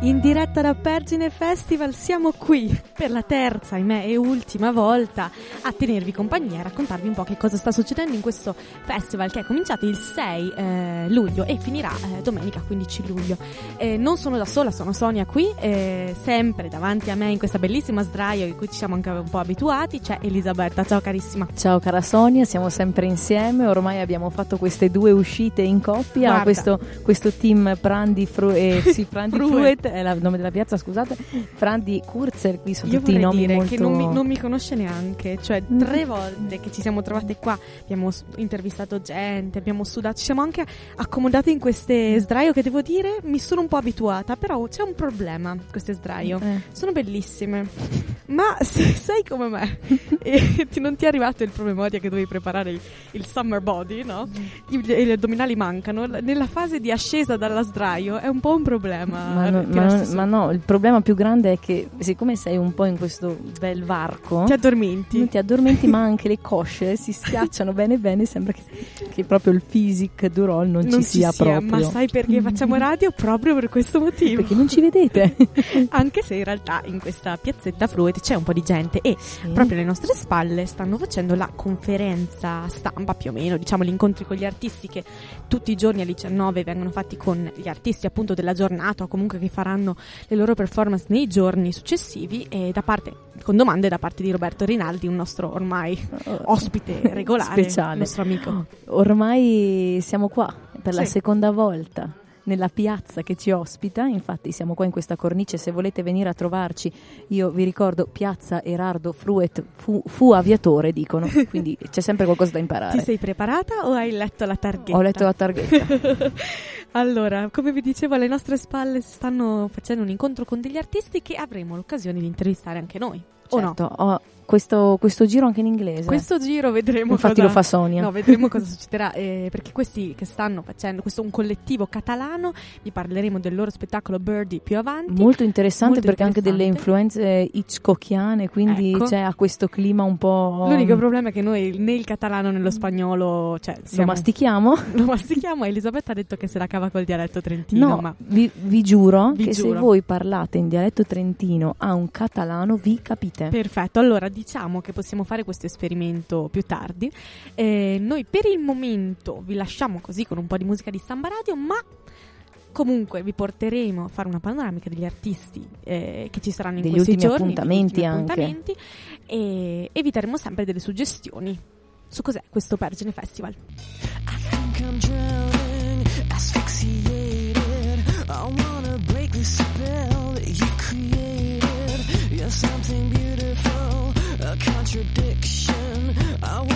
In diretta da Pergine Festival siamo qui per la terza, ahimè, e ultima volta a tenervi compagnia e raccontarvi un po' che cosa sta succedendo in questo festival che è cominciato il 6 eh, luglio e finirà eh, domenica 15 luglio. Eh, non sono da sola, sono Sonia qui, eh, sempre davanti a me in questa bellissima sdraio in cui ci siamo anche un po' abituati, c'è Elisabetta. Ciao carissima. Ciao cara Sonia, siamo sempre insieme, ormai abbiamo fatto queste due uscite in coppia, questo, questo, team Prandi Fru- eh, sì, Prandi Fruet è il nome della piazza, scusate, Frandi Kurzer, qui sono Io tutti i nomi dire molto... che non mi, non mi, conosce neanche, cioè mm. tre volte che ci siamo trovate qua, abbiamo intervistato gente, abbiamo sudato, ci siamo anche accomodate in queste sdraio che devo dire mi sono un po' abituata, però c'è un problema queste sdraio, eh. sono bellissime, ma se sei come me e ti, non ti è arrivato il promemoria che dovevi preparare il, il summer body, no? Gli, gli, addominali mancano, nella fase di ascesa dalla sdraio è un po' un problema. Ma, no, ma, non, ma no, il problema più grande è che siccome sei un po' in questo bel varco, ti addormenti. Ti addormenti, ma anche le cosce si schiacciano bene bene. Sembra che, che proprio il physic du roll non, non ci, sia, sia proprio. Ma sai perché facciamo radio? Proprio per questo motivo. Perché non ci vedete. anche se in realtà in questa piazzetta Fruit c'è un po' di gente e sì. proprio alle nostre spalle stanno facendo la conferenza stampa più o meno, diciamo gli incontri con gli artisti che tutti i giorni alle 19 vengono fatti con gli artisti appunto della giornata o comunque che faranno le loro performance nei giorni successivi e da parte, con domande da parte di Roberto Rinaldi, un nostro ormai ospite regolare, Speciale. nostro amico. Ormai siamo qua per sì. la seconda volta nella piazza che ci ospita, infatti siamo qua in questa cornice, se volete venire a trovarci, io vi ricordo Piazza Erardo Fruet fu, fu aviatore, dicono, quindi c'è sempre qualcosa da imparare. Ti sei preparata o hai letto la targhetta? Ho letto la targhetta. allora, come vi dicevo, alle nostre spalle stanno facendo un incontro con degli artisti che avremo l'occasione di intervistare anche noi. Certo, o no? ho, questo, questo, giro anche in inglese. Questo giro vedremo Infatti cosa, lo fa Sonia. No, vedremo cosa succederà. Eh, perché questi che stanno facendo, questo è un collettivo catalano, vi parleremo del loro spettacolo Birdie più avanti. Molto interessante Molto perché interessante. anche delle influenze hitchcockiane, quindi ecco. c'è questo clima un po'. L'unico problema è che noi né il catalano né lo spagnolo. Cioè, siamo, lo mastichiamo. Lo mastichiamo. Elisabetta ha detto che se la cava col dialetto trentino. No, ma vi, vi giuro vi che giuro. se voi parlate in dialetto trentino a un catalano vi capite. Perfetto, allora diciamo che possiamo fare questo esperimento più tardi. Eh, noi per il momento vi lasciamo così con un po' di musica di Samba Radio, ma comunque vi porteremo a fare una panoramica degli artisti eh, che ci saranno in degli questi ultimi giorni, appuntamenti degli anche. appuntamenti e, e vi daremo sempre delle suggestioni su cos'è questo Pergine Festival. something beautiful, a contradiction.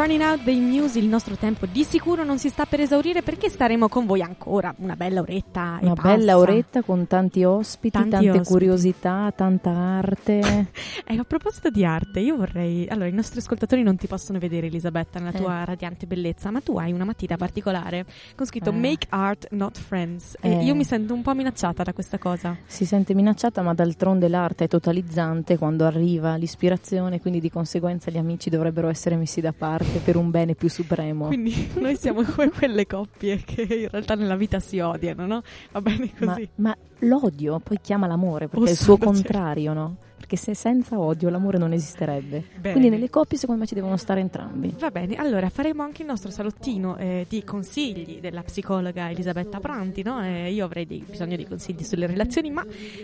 Running out dei Muse, il nostro tempo di sicuro non si sta per esaurire perché staremo con voi ancora una bella oretta. Una bella oretta con tanti ospiti, tanti tante ospiti. curiosità, tanta arte. eh, a proposito di arte, io vorrei. Allora, i nostri ascoltatori non ti possono vedere, Elisabetta, nella tua Eh. radiante bellezza, ma tu hai una matita particolare con scritto Eh. Make Art Not Friends. E Eh. io mi sento un po' minacciata da questa cosa. Si sente minacciata, ma d'altronde l'arte è totalizzante quando arriva l'ispirazione, quindi di conseguenza gli amici dovrebbero essere messi da parte per un bene più supremo. Quindi noi siamo come quelle coppie che in realtà nella vita si odiano, no? Va bene Ma, così. ma l'odio poi chiama l'amore, perché Oh, è il suo cielo. contrario, no? perché se senza odio l'amore non esisterebbe. Bene. Quindi nelle coppie secondo me ci devono stare entrambi. Va bene, allora faremo anche il nostro salottino eh, di consigli della psicologa Elisabetta Pranti, no? Eh, io avrei dei- bisogno di consigli sulle relazioni, ma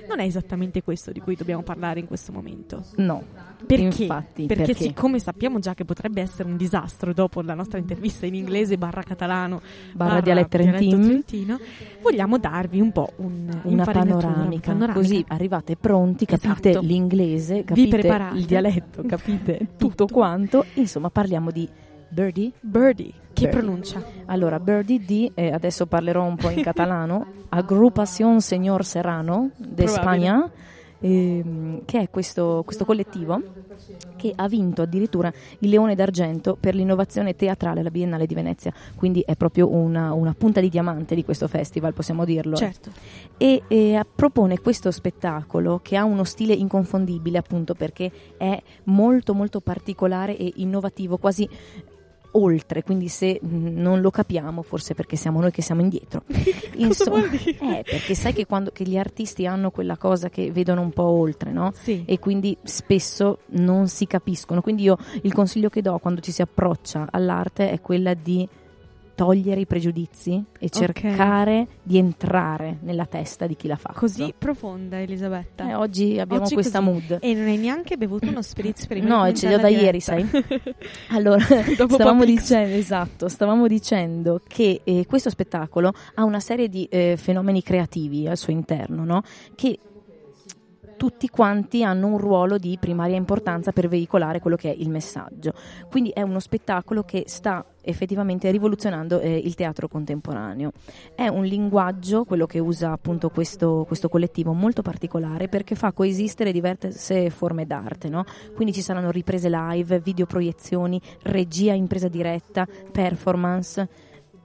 non è esattamente questo di cui dobbiamo parlare in questo momento. No, Perché? infatti, perché, perché? siccome sappiamo già che potrebbe essere un disastro dopo la nostra intervista in inglese barra catalano Barra dialetto trentin. trentino, vogliamo darvi un po' un, una panoramica, panoramica. così arrivate pronti, capite Esatto. l'inglese, capite il dialetto, capite tutto quanto. Insomma, parliamo di Birdie. Birdie, che Birdie. pronuncia? Allora, Birdie di, eh, adesso parlerò un po' in catalano, Agrupación Señor Serrano de Probabile. Spagna, ehm, che è questo, questo collettivo che ha vinto addirittura il Leone d'Argento per l'innovazione teatrale alla Biennale di Venezia, quindi è proprio una, una punta di diamante di questo festival, possiamo dirlo Certo. e, e propone questo spettacolo che ha uno stile inconfondibile appunto perché è molto molto particolare e innovativo, quasi oltre, quindi se mh, non lo capiamo forse perché siamo noi che siamo indietro. Insomma, eh, perché sai che quando che gli artisti hanno quella cosa che vedono un po' oltre, no? Sì. E quindi spesso non si capiscono. Quindi io il consiglio che do quando ci si approccia all'arte è quella di togliere i pregiudizi e cercare di entrare nella testa di chi l'ha fatto. Così profonda, Elisabetta. Eh, oggi abbiamo Oggi questa così. mood. E non hai neanche bevuto uno spritz prima No, ce li ho cominciare da la ieri, diretta. Allora, stavamo dicendo, esatto, stavamo dicendo che eh, questo spettacolo ha una serie di eh, fenomeni creativi al suo interno, no? Che tutti quanti hanno un ruolo di primaria importanza per veicolare quello che è il messaggio. Quindi è uno spettacolo che sta effettivamente rivoluzionando eh, il teatro contemporaneo. È un linguaggio, quello che usa appunto questo, questo collettivo, molto particolare perché fa coesistere diverse forme d'arte. No? Quindi ci saranno riprese live, videoproiezioni, regia in presa diretta, performance.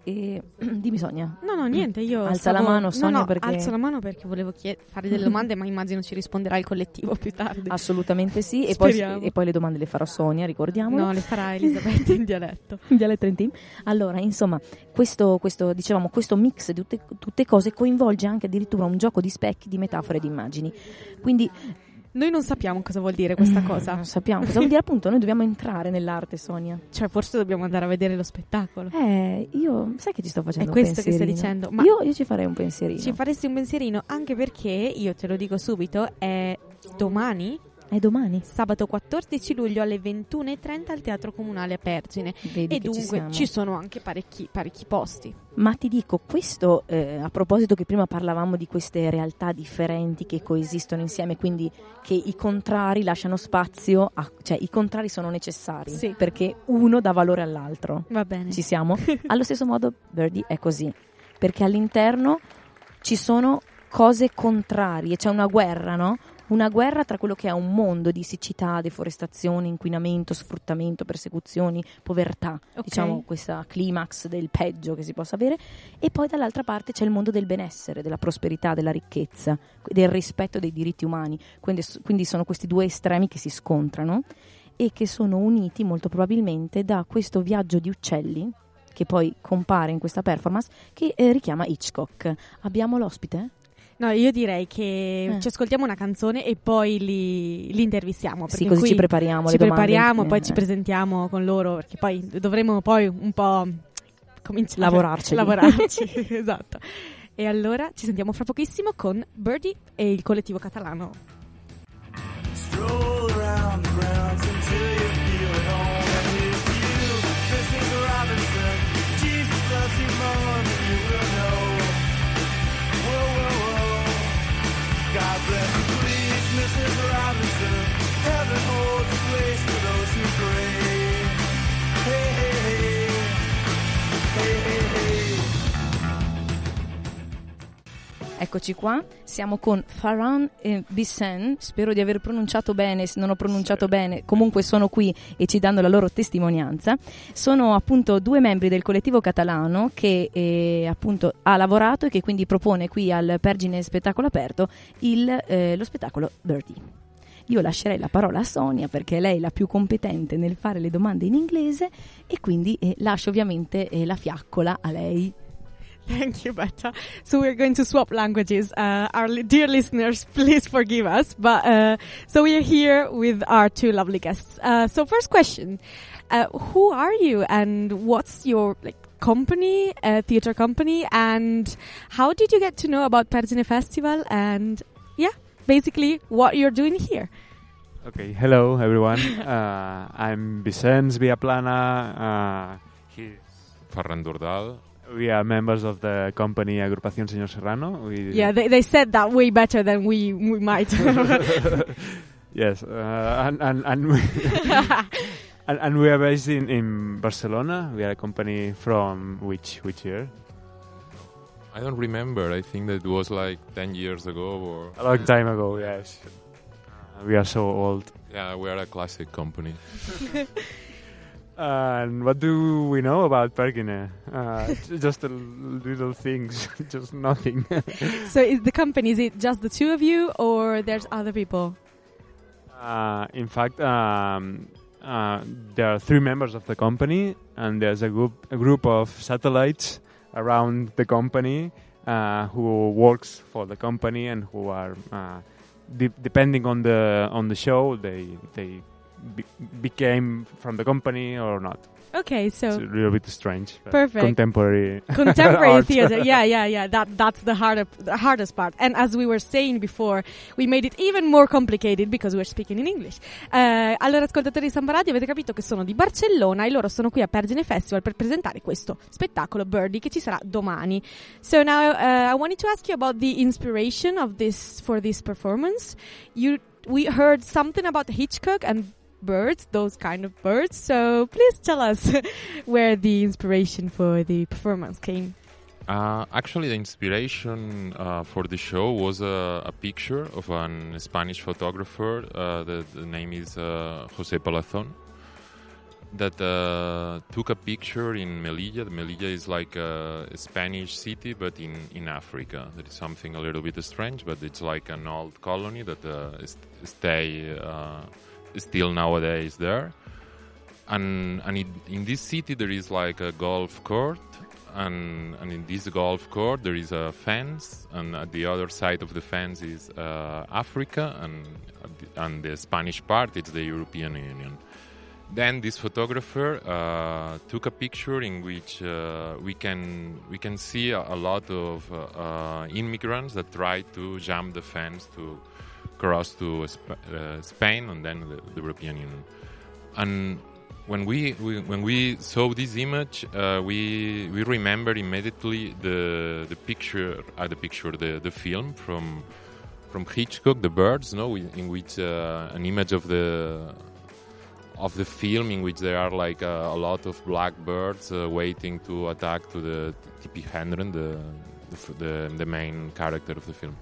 E dimmi Sonia. No, no, niente, io Alza stavo- la mano, no, Sonia, no, perché- alzo la mano perché volevo chie- fare delle domande, ma immagino ci risponderà il collettivo più tardi. Assolutamente sì, e poi, e poi le domande le farà Sonia, ricordiamolo. No, le farà Elisabetta in dialetto. Viale Trentin. Allora, insomma, questo, questo, dicevamo, questo mix di tutte, tutte cose coinvolge anche addirittura un gioco di specchi, di metafore e di immagini. Quindi Noi non sappiamo cosa vuol dire questa mm, cosa. Non sappiamo cosa vuol dire appunto, noi dobbiamo entrare nell'arte, Sonia. Cioè, forse dobbiamo andare a vedere lo spettacolo. Eh, io sai che ci sto facendo È questo che stai dicendo, ma- io, io ci farei un pensierino. Ci faresti un pensierino anche perché, io te lo dico subito, è domani, È domani. sabato 14 luglio alle 21.30 al Teatro Comunale a Pergine. Vedi e ci dunque siamo. ci, sono anche parecchi, parecchi posti. Ma ti dico, questo eh, a proposito che prima parlavamo di queste realtà differenti che coesistono insieme, quindi che i contrari lasciano spazio, a, cioè i contrari sono necessari Sì. perché uno dà valore all'altro. Va bene. Ci siamo? Allo stesso modo Verdi è così, perché all'interno ci sono cose contrarie, c'è una guerra, no? Una guerra tra quello che è un mondo di siccità, deforestazione, inquinamento, sfruttamento, persecuzioni, povertà, Ok. diciamo questa climax del peggio che si possa avere, e poi dall'altra parte c'è il mondo del benessere, della prosperità, della ricchezza, del rispetto dei diritti umani. Quindi, quindi sono questi due estremi che si scontrano e che sono uniti molto probabilmente da questo viaggio di uccelli che poi compare in questa performance che eh, richiama Hitchcock. Abbiamo l'ospite? No, io direi che Eh. ci ascoltiamo una canzone e poi li, li intervistiamo. Sì, così ci prepariamo ci prepariamo, poi Eh, ci presentiamo con loro, perché poi dovremo poi un po' cominciare Lavorarceli. lavorarci, esatto. E allora ci sentiamo fra pochissimo con Birdie e il collettivo catalano. Stroll around bless you, please, Mrs. Robinson. Heaven holds Eccoci qua, siamo con Farhan e Bissen, spero di aver pronunciato bene, se non ho pronunciato bene, comunque sono qui e ci danno la loro testimonianza. Sono appunto due membri del collettivo catalano che eh, appunto ha lavorato e che quindi propone qui al Pergine Spettacolo Aperto il, eh, lo spettacolo Birdie. Io lascerei la parola a Sonia perché lei è la più competente nel fare le domande in inglese e quindi eh, lascio ovviamente eh, la fiaccola a lei. Thank you, Betta. So we're going to swap languages. Uh, our li- dear listeners, please forgive us. But uh, so we are here with our two lovely guests. Uh, so first question: uh, Who are you, and what's your like company, uh, theater company, and how did you get to know about Pergine Festival? And yeah, basically what you're doing here. Okay, hello everyone. uh, I'm Vicens Viaplana. Uh, he's Ferran Dordal. We are members of the company Agrupación Señor Serrano. We, Yeah, they, they said that way better than we we might. yes, uh, and and and we, and, and we are based in, in Barcelona. We are a company from which which year? I don't remember. I think that it was like 10 years ago or. A long time ago. Yes, uh, we are so old. Yeah, we are a classic company. And what do we know about Pergine? Uh, just a little things, just nothing. so is the company is it just the two of you or there's other people? Uh, in fact, um, uh, there are three members of the company, and there's a group a group of satellites around the company uh, who works for the company and who are uh, de- depending on the on the show they they be- became from the company or not. Okay, It's so a little bit strange. Perfect. Contemporary. contemporary theater. Yeah, yeah, yeah. That that's the harder the hardest part. And as we were saying before, we made it even more complicated because we're speaking in English. Eh, allora, ascoltatori di Samba Radio, avete capito che sono di Barcellona e loro sono qui a Pergine Festival per presentare questo spettacolo Birdie che ci sarà domani. So now uh, I wanted to ask you about the inspiration of this for this performance. You we heard something about Hitchcock and birds, those kind of birds. So please tell us where the inspiration for the performance came. Uh, actually, the inspiration uh, for the show was a, a picture of an Spanish photographer. Uh, the, the name is uh, Jose Palazon. That uh, took a picture in Melilla. Melilla is like a, Spanish city, but in, in Africa. That is something a little bit strange, but it's like an old colony that uh, stay still nowadays there. And and it, in this city there is like a golf court, and and in this golf court there is a fence, and at the other side of the fence is uh, Africa, and and the Spanish part it's the European Union. Then this photographer uh, took a picture in which uh, we can we can see a, a lot of uh, uh, immigrants that try to jump the fence to cross to uh, Spain and then the, the European Union. And when we, we when we saw this image, uh, we we remember immediately the the picture, uh, the picture, the the film from from Hitchcock, The Birds, no, in which uh, an image of the of the film in which there are like uh, a lot of black birds uh, waiting to attack to the Tippi Hedren, the the, the the main character of the film.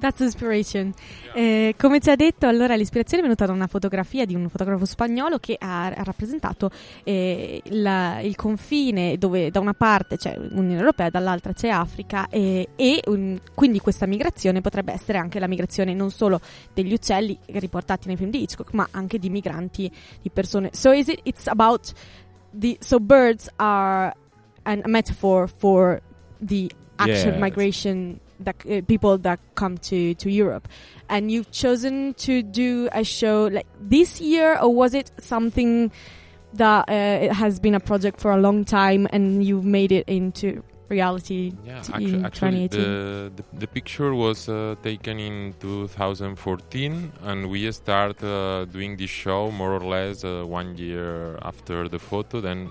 That's inspiration. Eh, come ci ha detto, allora l'ispirazione è venuta da una fotografia di un fotografo spagnolo che ha, ha rappresentato eh, la- il confine dove da una parte c'è l'Unione Europea, dall'altra c'è Africa e, e, um, quindi questa migrazione potrebbe essere anche la migrazione non solo degli uccelli riportati nei film di Hitchcock, ma anche di migranti, di persone. So is it it's about the so birds are a metaphor for the actual Yes. migration that uh, people that come to to Europe and you've chosen to do a show like this year or was it something that uh, it has been a project for a long time and you've made it into reality Yeah, t- actu- in actually, 2018 the, the the picture was uh, taken in 2014, and we start uh, doing this show more or less uh, one year after the photo. Then,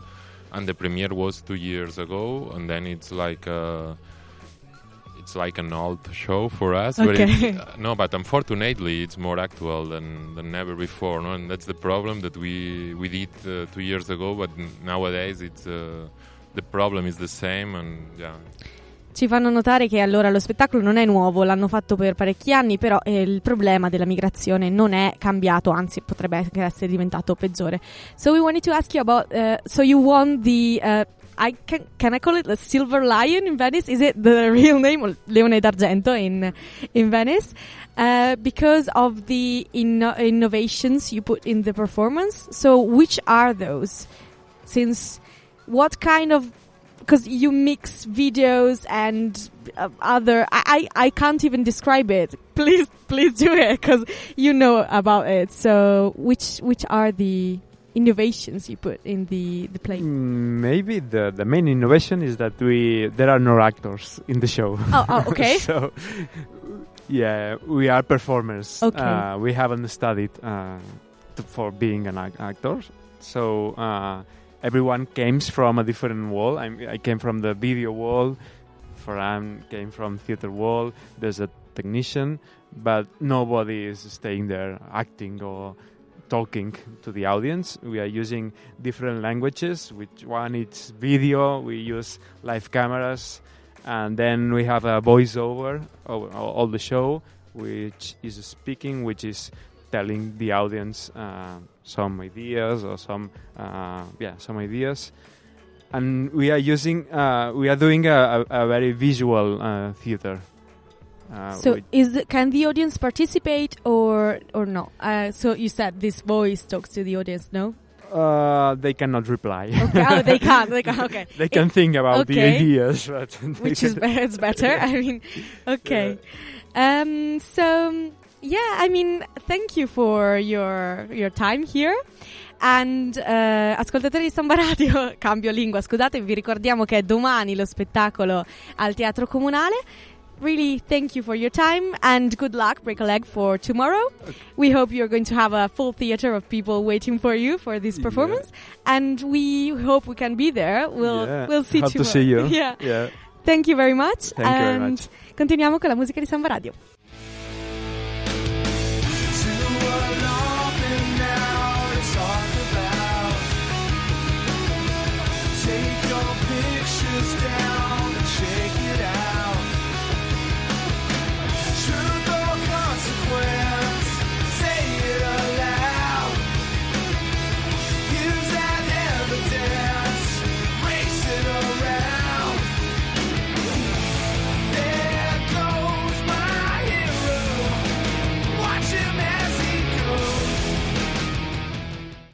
and the premiere was two years ago, and then it's like. It's like an old show for us, but Okay. it's, uh, no. But unfortunately, it's more actual than, than ever before. No? And that's the problem that we we did uh, two years ago, but nowadays it's uh, the problem is the same, and yeah, Ci fanno notare che allora lo spettacolo non è nuovo, l'hanno fatto per parecchi anni, però eh, il problema della migrazione non è cambiato, anzi potrebbe essere diventato peggiore. So we wanted to ask you about, uh, so you won the, uh, I can, can I call it the Silver Lion in Venice? Is it the real name? Or Leone d'Argento in, in Venice? Uh, because of the inno- innovations you put in the performance. So which are those? Since what kind of because you mix videos and uh, other. I, I I can't even describe it. Please please do it because you know about it. So which which are the innovations you put in the the play? Mm, Maybe the, the main innovation is that we there are no actors in the show. Oh, oh, okay. so yeah, we are performers. Okay. Uh, we haven't studied uh, for being an ac- actor. So uh, everyone came from a different wall. I'm, I came from the video wall. Ferran came from theater wall. There's a technician, but nobody is staying there acting or talking to the audience. We are using different languages. Which one is video. We use live cameras, and then we have a voiceover over all all the show, which is speaking, which is telling the audience uh, some ideas or some uh, yeah some ideas. And we are using uh, we are doing a, a, a very visual uh, theater. Uh, So is the, can the audience participate or or no? Uh, so you said this voice talks to the audience, no? uh, they cannot reply. Okay, oh, they can't. They can. Okay, they can think about the okay. ideas, but which is be- it's better. I mean, okay. Um. So yeah, I mean, thank you for your your time here. And eh, ascoltatori di Samba Radio, cambio lingua, scusate, vi ricordiamo che è domani lo spettacolo al Teatro Comunale. Really, thank you for your time and good luck, break a leg for tomorrow. We hope you're going to have a full theater of people waiting for you for this Yeah. performance, and we hope we can be there. We'll Yeah, we'll see hope to see you. Yeah. yeah. Thank you very much. Thank you very and much. continuiamo con la musica di Samba Radio.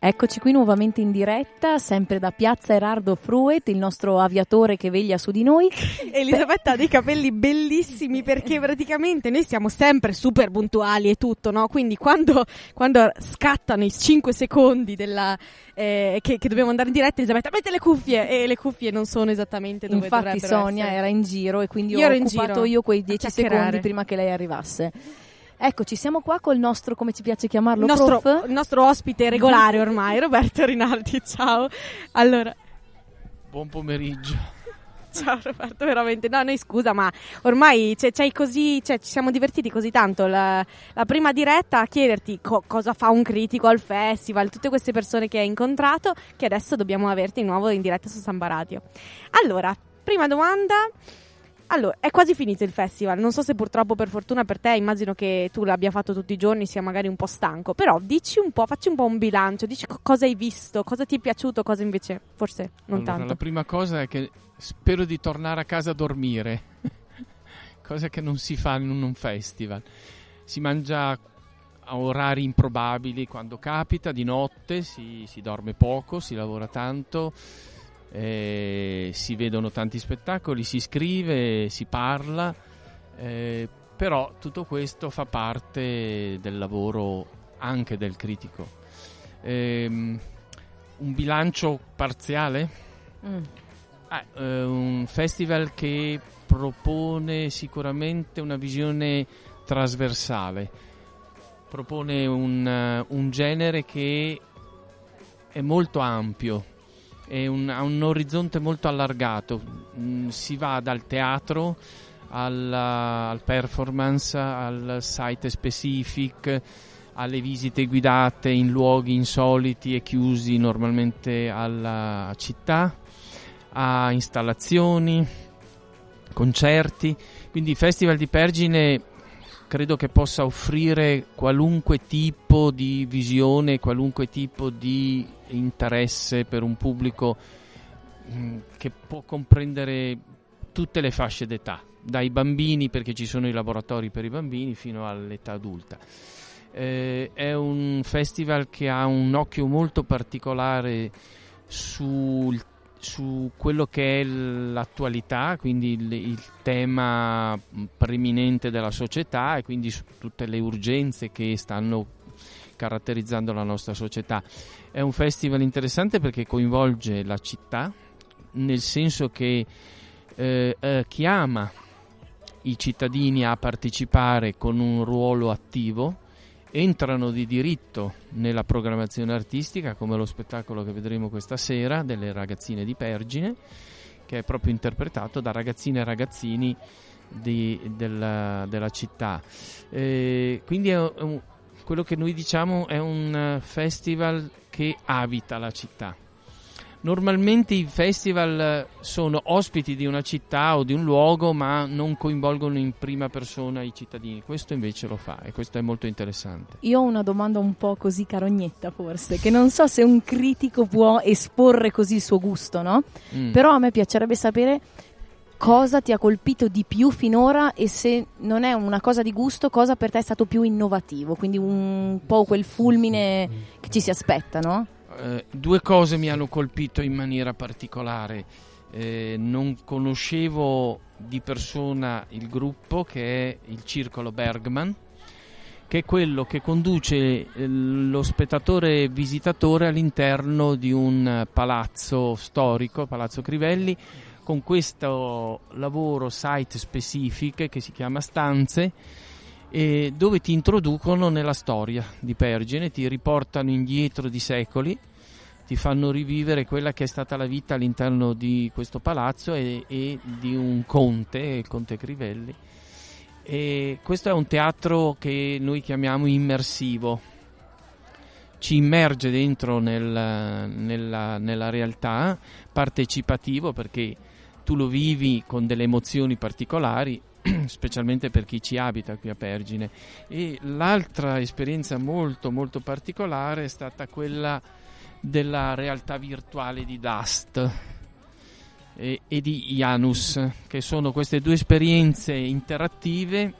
Eccoci qui nuovamente in diretta, sempre da Piazza Erardo Fruet, il nostro aviatore che veglia su di noi. Elisabetta ha dei capelli bellissimi perché praticamente noi siamo sempre super puntuali e tutto, no? Quindi quando, quando scattano i 5 secondi della, eh, che, che dobbiamo andare in diretta, Elisabetta mette le cuffie e le cuffie non sono esattamente dove Infatti Sonia essere. era in giro e quindi Io ho occupato io quei a 10 chiacchierare. secondi prima che lei arrivasse. Eccoci, siamo qua col nostro, come ci piace chiamarlo, il nostro, prof. il nostro ospite regolare ormai, Roberto Rinaldi. Ciao. Allora, Buon pomeriggio. Ciao Roberto, veramente. No, noi scusa, ma ormai cioè, c'hai così, cioè, ci siamo divertiti così tanto. La, la prima diretta a chiederti co- cosa fa un critico al festival, tutte queste persone che hai incontrato, che adesso dobbiamo averti di nuovo in diretta su Samba Radio. Allora, prima domanda. Allora, è quasi finito il festival. Non so se purtroppo per fortuna per te, immagino che tu l'abbia fatto tutti i giorni, sia magari un po' stanco. Però dici un po', facci un po' un bilancio, dici co- cosa hai visto, cosa ti è piaciuto, cosa invece forse non Allora, tanto. La prima cosa è che spero di tornare a casa a dormire, cosa che non si fa in un festival. Si mangia a orari improbabili quando capita, di notte si, si dorme poco, si lavora tanto, eh, si vedono tanti spettacoli, si scrive, si parla, eh, però tutto questo fa parte del lavoro anche del critico. Ehm, un bilancio parziale? Mm. Ah, eh, un festival che propone sicuramente una visione trasversale, propone un, eh, un genere che è molto ampio, un- ha un orizzonte molto allargato, Mm, si va dal teatro alla- al performance, al site specific, alle visite guidate in luoghi insoliti e chiusi normalmente alla città, a installazioni, concerti. Quindi il Festival di Pergine credo che possa offrire qualunque tipo di visione, qualunque tipo di interesse per un pubblico mm, che può comprendere tutte le fasce d'età, dai bambini perché ci sono i laboratori per i bambini fino all'età adulta. Eh, è un festival che ha un occhio molto particolare sul- su quello che è l'attualità, quindi il, il tema preminente della società e quindi su tutte le urgenze che stanno caratterizzando la nostra società. È un festival interessante perché coinvolge la città, nel senso che eh, eh, chiama i cittadini a partecipare con un ruolo attivo, entrano di diritto nella programmazione artistica, come lo spettacolo che vedremo questa sera delle ragazzine di Pergine, che è proprio interpretato da ragazzine e ragazzini di- della, della città. Eh, quindi è un- quello che noi diciamo è un eh, festival che abita la città. Normalmente i festival eh, sono ospiti di una città o di un luogo, ma non coinvolgono in prima persona i cittadini. Questo invece lo fa e questo è molto interessante. Io ho una domanda un po' così carognetta forse, che non so se un critico può esporre così il suo gusto, no? Mm. Però a me piacerebbe sapere cosa ti ha colpito di più finora e se non è una cosa di gusto, cosa per te è stato più innovativo, quindi un po' quel fulmine che ci si aspetta, no? Eh, due cose mi hanno colpito in maniera particolare. Eh, non conoscevo di persona il gruppo che è il Circolo Bergman, che è quello che conduce eh, lo spettatore visitatore all'interno di un palazzo storico, Palazzo Crivelli, con questo lavoro site specific che si chiama Stanze e dove ti introducono nella storia di Pergine, ti riportano indietro di secoli, ti fanno rivivere quella che è stata la vita all'interno di questo palazzo e, e di un conte, il conte Crivelli. E questo è un teatro che noi chiamiamo immersivo, ci immerge dentro nel- nella, nella realtà, partecipativo perché tu lo vivi con delle emozioni particolari, specialmente per chi ci abita qui a Pergine. E l'altra esperienza molto molto particolare è stata quella della realtà virtuale di Dust e, e di Janus, che sono queste due esperienze interattive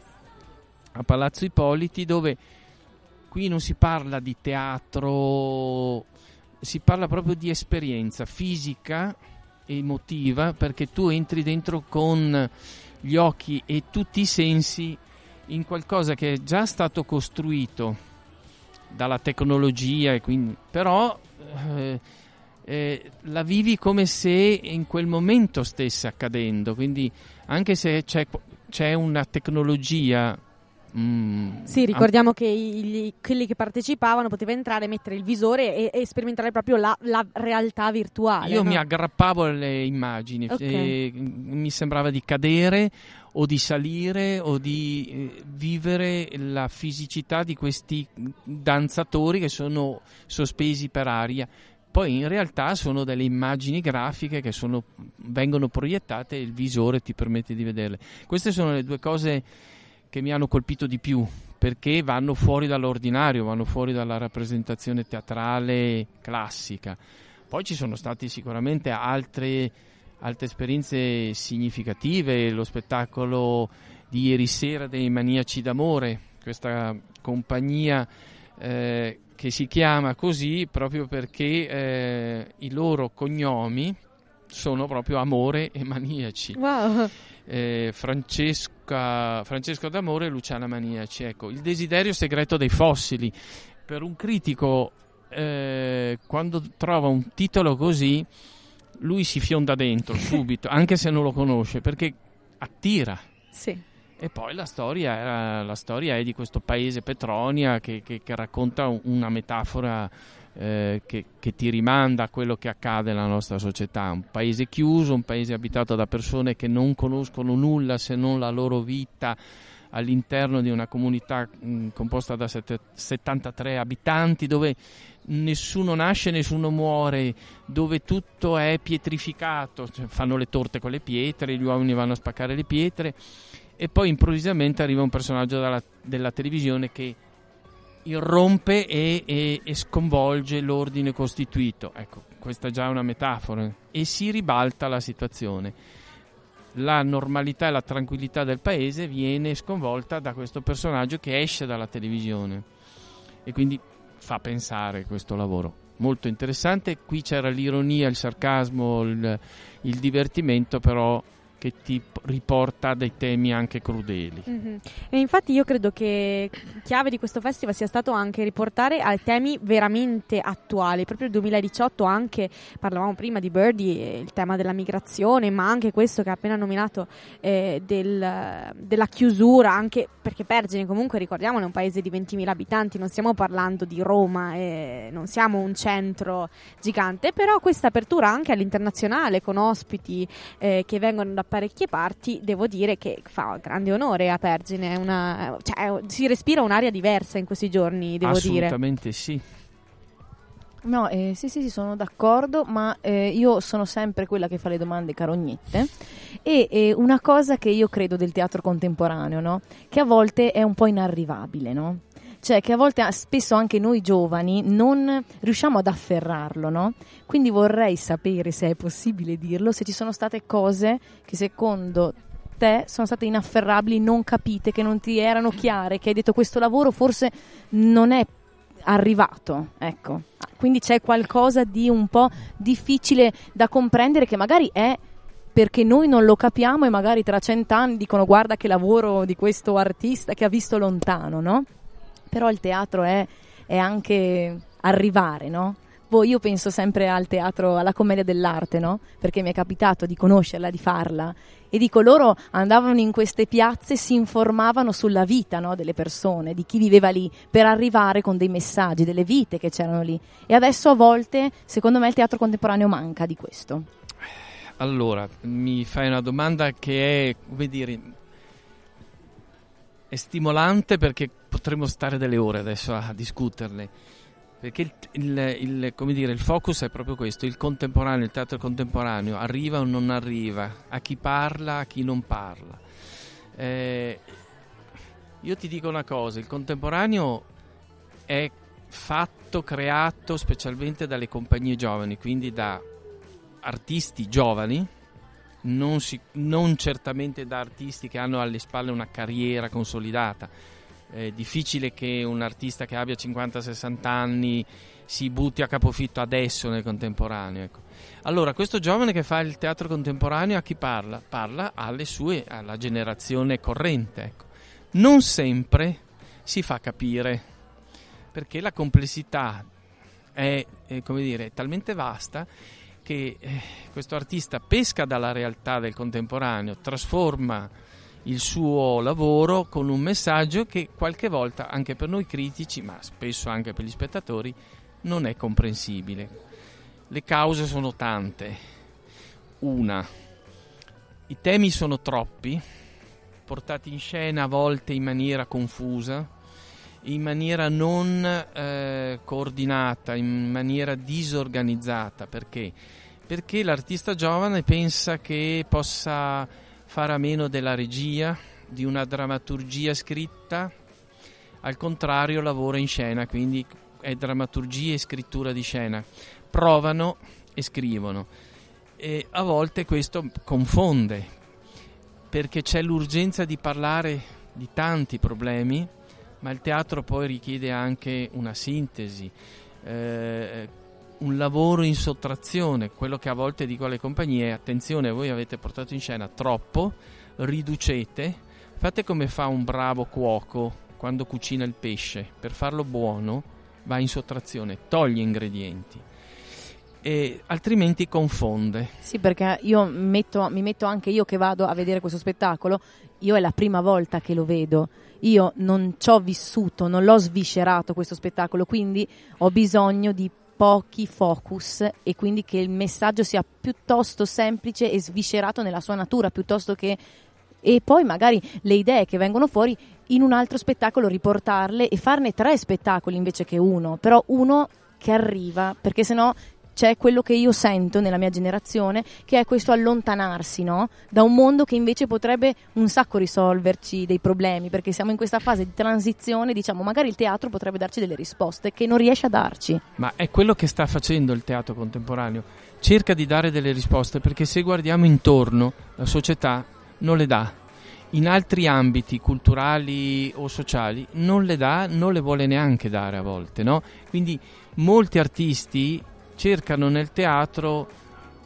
a Palazzo Ippoliti dove qui non si parla di teatro, si parla proprio di esperienza fisica emotiva perché tu entri dentro con gli occhi e tutti i sensi in qualcosa che è già stato costruito dalla tecnologia e quindi però eh, eh, la vivi come se in quel momento stesse accadendo quindi anche se c'è, c'è una tecnologia mm, Sì, ricordiamo che i- gli- quelli che partecipavano poteva entrare, mettere il visore e, e sperimentare proprio la, la realtà virtuale. Io no? mi aggrappavo alle immagini, Ok. e mi sembrava di cadere o di salire o di eh, vivere la fisicità di questi danzatori che sono sospesi per aria. Poi in realtà sono delle immagini grafiche che sono- vengono proiettate e il visore ti permette di vederle. Queste sono le due cose che mi hanno colpito di più perché vanno fuori dall'ordinario, vanno fuori dalla rappresentazione teatrale classica. Poi ci sono stati sicuramente altre, altre esperienze significative, lo spettacolo di ieri sera dei Maniaci d'Amore, questa compagnia eh, che si chiama così proprio perché eh, i loro cognomi sono proprio Amore e Maniaci Wow. eh, Francesca, Francesco D'Amore e Luciana Maniaci. Ecco, il desiderio segreto dei fossili. Per un critico, eh, quando trova un titolo così, lui si fionda dentro subito, anche se non lo conosce, perché attira. Sì. E poi la storia, la storia è di questo paese Petronia che, che- che racconta un- una metafora eh, che, che ti rimanda a quello che accade nella nostra società. Un paese chiuso, un paese abitato da persone che non conoscono nulla se non la loro vita all'interno di una comunità mh, composta da sette- 73 abitanti dove nessuno nasce, nessuno muore, dove tutto è pietrificato, cioè, fanno le torte con le pietre, gli uomini vanno a spaccare le pietre e poi improvvisamente arriva un personaggio dalla- della televisione che irrompe e, e- e sconvolge l'ordine costituito. Ecco, questa è già una metafora. E si ribalta la situazione. La normalità e la tranquillità del paese viene sconvolta da questo personaggio che esce dalla televisione. E quindi fa pensare questo lavoro. molto interessante. Qui c'era l'ironia, il sarcasmo, il, il divertimento, però che ti riporta a dei temi anche crudeli. Mhm. E infatti io credo che chiave di questo festival sia stato anche riportare a temi veramente attuali. Proprio il 2018 anche, parlavamo prima di Birdie, il tema della migrazione, ma anche questo che ha appena nominato eh, del- della chiusura, anche perché Pergine comunque ricordiamolo è un paese di 20.000 abitanti, non stiamo parlando di Roma, eh, non siamo un centro gigante, però questa apertura anche all'internazionale con ospiti eh, che vengono da parecchie parti, devo dire che fa grande onore a Pergine, è una- cioè, si respira un'aria diversa in questi giorni, devo dire. Assolutamente sì. No, eh, sì, sì, sì, sono d'accordo, ma eh, io sono sempre quella che fa le domande carognette. E eh, una cosa che io credo del teatro contemporaneo, no? Che a volte è un po' inarrivabile, no? Cioè che a volte, spesso anche noi giovani, non riusciamo ad afferrarlo, no? Quindi vorrei sapere se è possibile dirlo, se ci sono state cose che secondo te sono state inafferrabili, non capite, che non ti erano chiare, che hai detto questo lavoro forse non è arrivato, ecco. Quindi c'è qualcosa di un po' difficile da comprendere che magari è perché noi non lo capiamo e magari tra cent'anni dicono guarda che lavoro di questo artista che ha visto lontano, no? Però il teatro è, è anche arrivare, no? Boh, io penso sempre al teatro, alla commedia dell'arte, no? Perché mi è capitato di conoscerla, di farla. E dico, loro andavano in queste piazze, si informavano sulla vita no, delle persone, di chi viveva lì, per arrivare con dei messaggi, delle vite che c'erano lì. E adesso a volte, secondo me, il teatro contemporaneo manca di questo. Allora, mi fai una domanda che è, come dire, è stimolante perché potremmo stare delle ore adesso a discuterle. Perché il, il- il- come dire, il focus è proprio questo, il contemporaneo, il teatro contemporaneo, arriva o non arriva, a chi parla, a chi non parla. Eh, io ti dico una cosa, il contemporaneo è fatto, creato specialmente dalle compagnie giovani, quindi da artisti giovani, non, si- non certamente da artisti che hanno alle spalle una carriera consolidata. È difficile che un artista che abbia 50-60 anni si butti a capofitto adesso nel contemporaneo. ecco. Allora, questo giovane che fa il teatro contemporaneo a chi parla? Parla sue, alla generazione corrente. ecco. Non sempre si fa capire perché la complessità è, è, dire, talmente vasta che eh, questo artista pesca dalla realtà del contemporaneo, trasforma il suo lavoro con un messaggio che qualche volta anche per noi critici, ma spesso anche per gli spettatori, non è comprensibile. Le cause sono tante. Una, i temi sono troppi, portati in scena a volte in maniera confusa, in maniera non eh, coordinata, in maniera disorganizzata. Perché? Perché l'artista giovane pensa che possa fare a meno della regia, di una drammaturgia scritta, al contrario lavora in scena, quindi è drammaturgia e scrittura di scena. Provano e scrivono. E a volte questo confonde, perché c'è l'urgenza di parlare di tanti problemi, ma il teatro poi richiede anche una sintesi, eh, un lavoro in sottrazione, quello che a volte dico alle compagnie, attenzione, voi avete portato in scena troppo, riducete, fate come fa un bravo cuoco quando cucina il pesce, per farlo buono va in sottrazione, toglie ingredienti, e altrimenti confonde. Sì, perché io metto- mi metto anche io che vado a vedere questo spettacolo, io è la prima volta che lo vedo, io non ci ho vissuto, non l'ho sviscerato questo spettacolo, quindi ho bisogno di pochi focus e quindi che il messaggio sia piuttosto semplice e sviscerato nella sua natura, piuttosto che e poi magari le idee che vengono fuori in un altro spettacolo riportarle e farne tre spettacoli invece che uno, però uno che arriva, perché sennò c'è quello che io sento nella mia generazione, che è questo allontanarsi no? da un mondo che invece potrebbe un sacco risolverci dei problemi, perché siamo in questa fase di transizione, diciamo, magari il teatro potrebbe darci delle risposte che non riesce a darci. Ma è quello che sta facendo il teatro contemporaneo. Cerca di dare delle risposte perché se guardiamo intorno la società non le dà. in altri ambiti culturali o sociali non le dà, non le vuole neanche dare a volte, no? Quindi molti artisti cercano nel teatro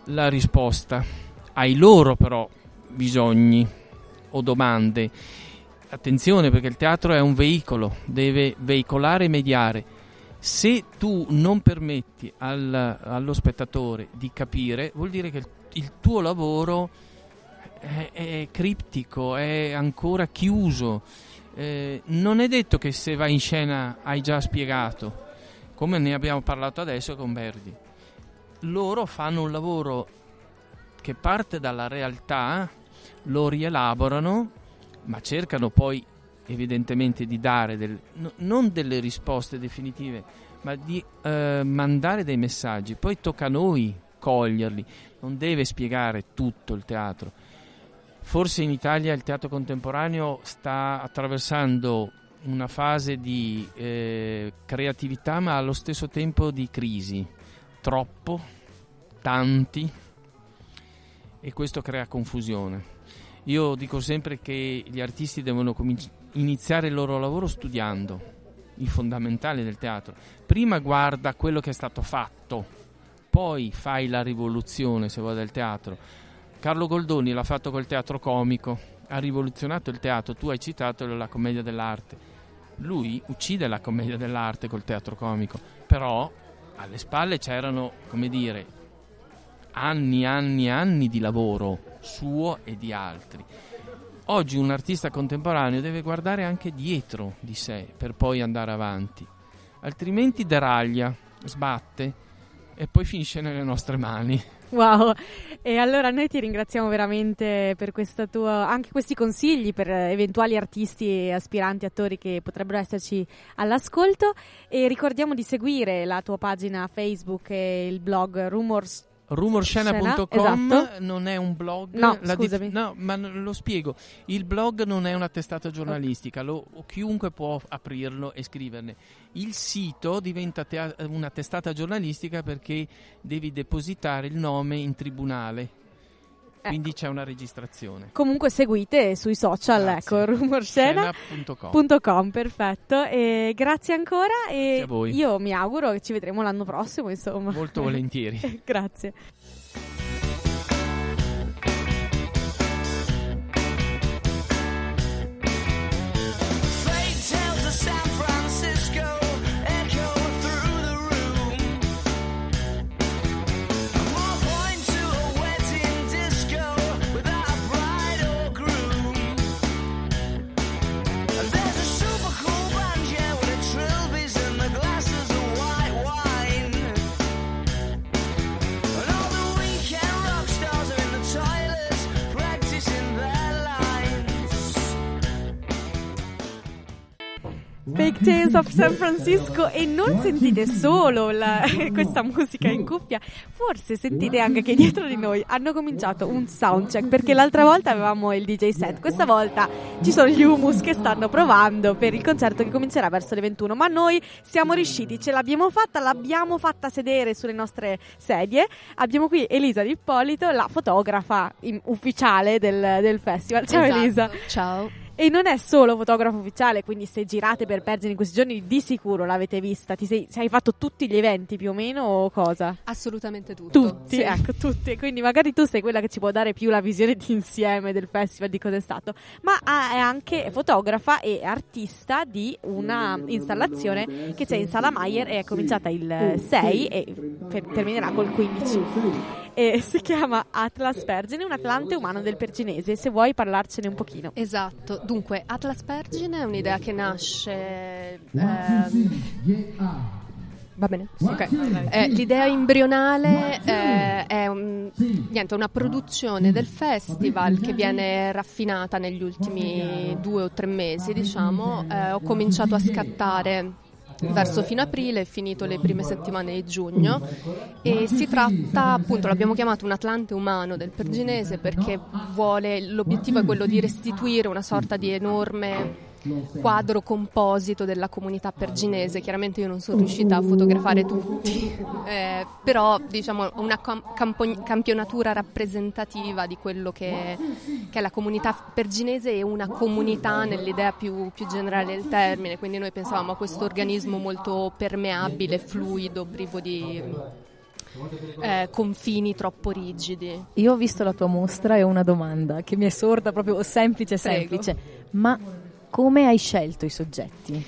la risposta ai loro però bisogni o domande. Attenzione perché il teatro è un veicolo, deve veicolare e mediare. Se tu non permetti al- allo spettatore di capire, vuol dire che il, il tuo lavoro è, è criptico, è ancora chiuso. Eh, non è detto che se vai in scena hai già spiegato, come ne abbiamo parlato adesso con Verdi. Loro fanno un lavoro che parte dalla realtà, lo rielaborano, ma cercano poi evidentemente di dare del- no- non delle risposte definitive, ma di eh, mandare dei messaggi. Poi tocca a noi coglierli, non deve spiegare tutto il teatro. Forse in Italia il teatro contemporaneo sta attraversando una fase di eh, creatività ma allo stesso tempo di crisi. Troppo, tanti e questo crea confusione. Io dico sempre che gli artisti devono cominci- iniziare il loro lavoro studiando i fondamentali del teatro. Prima guarda quello che è stato fatto, poi fai la rivoluzione, se vuoi, del teatro. Carlo Goldoni l'ha fatto col teatro comico, ha rivoluzionato il teatro. Tu hai citato la commedia dell'arte. Lui uccide la commedia dell'arte col teatro comico, però alle spalle c'erano, come dire, anni, anni, anni di lavoro suo e di altri. Oggi un artista contemporaneo deve guardare anche dietro di sé per poi andare avanti, altrimenti deraglia, sbatte e poi finisce nelle nostre mani. Wow, e allora noi ti ringraziamo veramente per tua, anche questi consigli per eventuali artisti aspiranti attori che potrebbero esserci all'ascolto e ricordiamo di seguire la tua pagina Facebook e il blog Rumors. Rumorscena.com Esatto. non è un blog, No, dif- no, ma lo spiego. Il blog non è una testata giornalistica, lo- chiunque può aprirlo e scriverne. Il sito diventa tea- una testata giornalistica perché devi depositare il nome in tribunale. Quindi c'è una registrazione. Comunque seguite sui social, Grazie. ecco, rumorscena. Scena.com. Punto com, perfetto. E grazie ancora e Grazie a voi. io mi auguro che ci vedremo l'anno prossimo, insomma. Molto volentieri. grazie. Fake Tales of San Francisco e non sentite solo la- questa musica in cuffia, forse sentite anche che dietro di noi hanno cominciato un soundcheck perché l'altra volta avevamo il DJ set, questa volta ci sono gli humus che stanno provando per il concerto che comincerà verso le 21, ma noi siamo riusciti, ce l'abbiamo fatta, l'abbiamo fatta sedere sulle nostre sedie, abbiamo qui Elisa Di Ippolito, la fotografa in- ufficiale del, del festival. Ciao Esatto. Elisa. Ciao. E non è solo fotografo ufficiale, quindi se girate per Pergine in questi giorni di sicuro l'avete vista. Ti sei, se hai fatto tutti gli eventi più o meno o cosa? Assolutamente tutto. Tutti, Sì. ecco, tutti. Quindi magari tu sei quella che ci può dare più la visione d'insieme del festival, di cosa è stato. Ma ah, è anche fotografa e artista di una installazione che c'è in Sala Maier e è cominciata il 6 e terminerà col 15. E si chiama Atlas Pergine, un atlante umano del perginese. Se vuoi parlarcene un pochino. Esatto. Dunque, Atlas Pergine è un'idea che nasce. ehm, Va bene? Ok. Eh, l'idea embrionale eh, è un- niente, una produzione del festival che viene raffinata negli ultimi due o tre mesi, diciamo. Eh, ho cominciato a scattare verso fine aprile, finito le prime settimane di giugno e si tratta appunto, l'abbiamo chiamato un Atlante umano del Perginese perché vuole, l'obiettivo è quello di restituire una sorta di enorme quadro composito della comunità perginese. Chiaramente io non sono riuscita a fotografare tutti, eh, però diciamo una cam- campo- campionatura rappresentativa di quello che, che è la comunità perginese e una comunità nell'idea più, più generale del termine. Quindi noi pensavamo a questo organismo molto permeabile, fluido, privo di eh, confini troppo rigidi. Io ho visto la tua mostra e ho una domanda che mi è sorta proprio semplice, Prego. semplice. Ma come hai scelto i soggetti?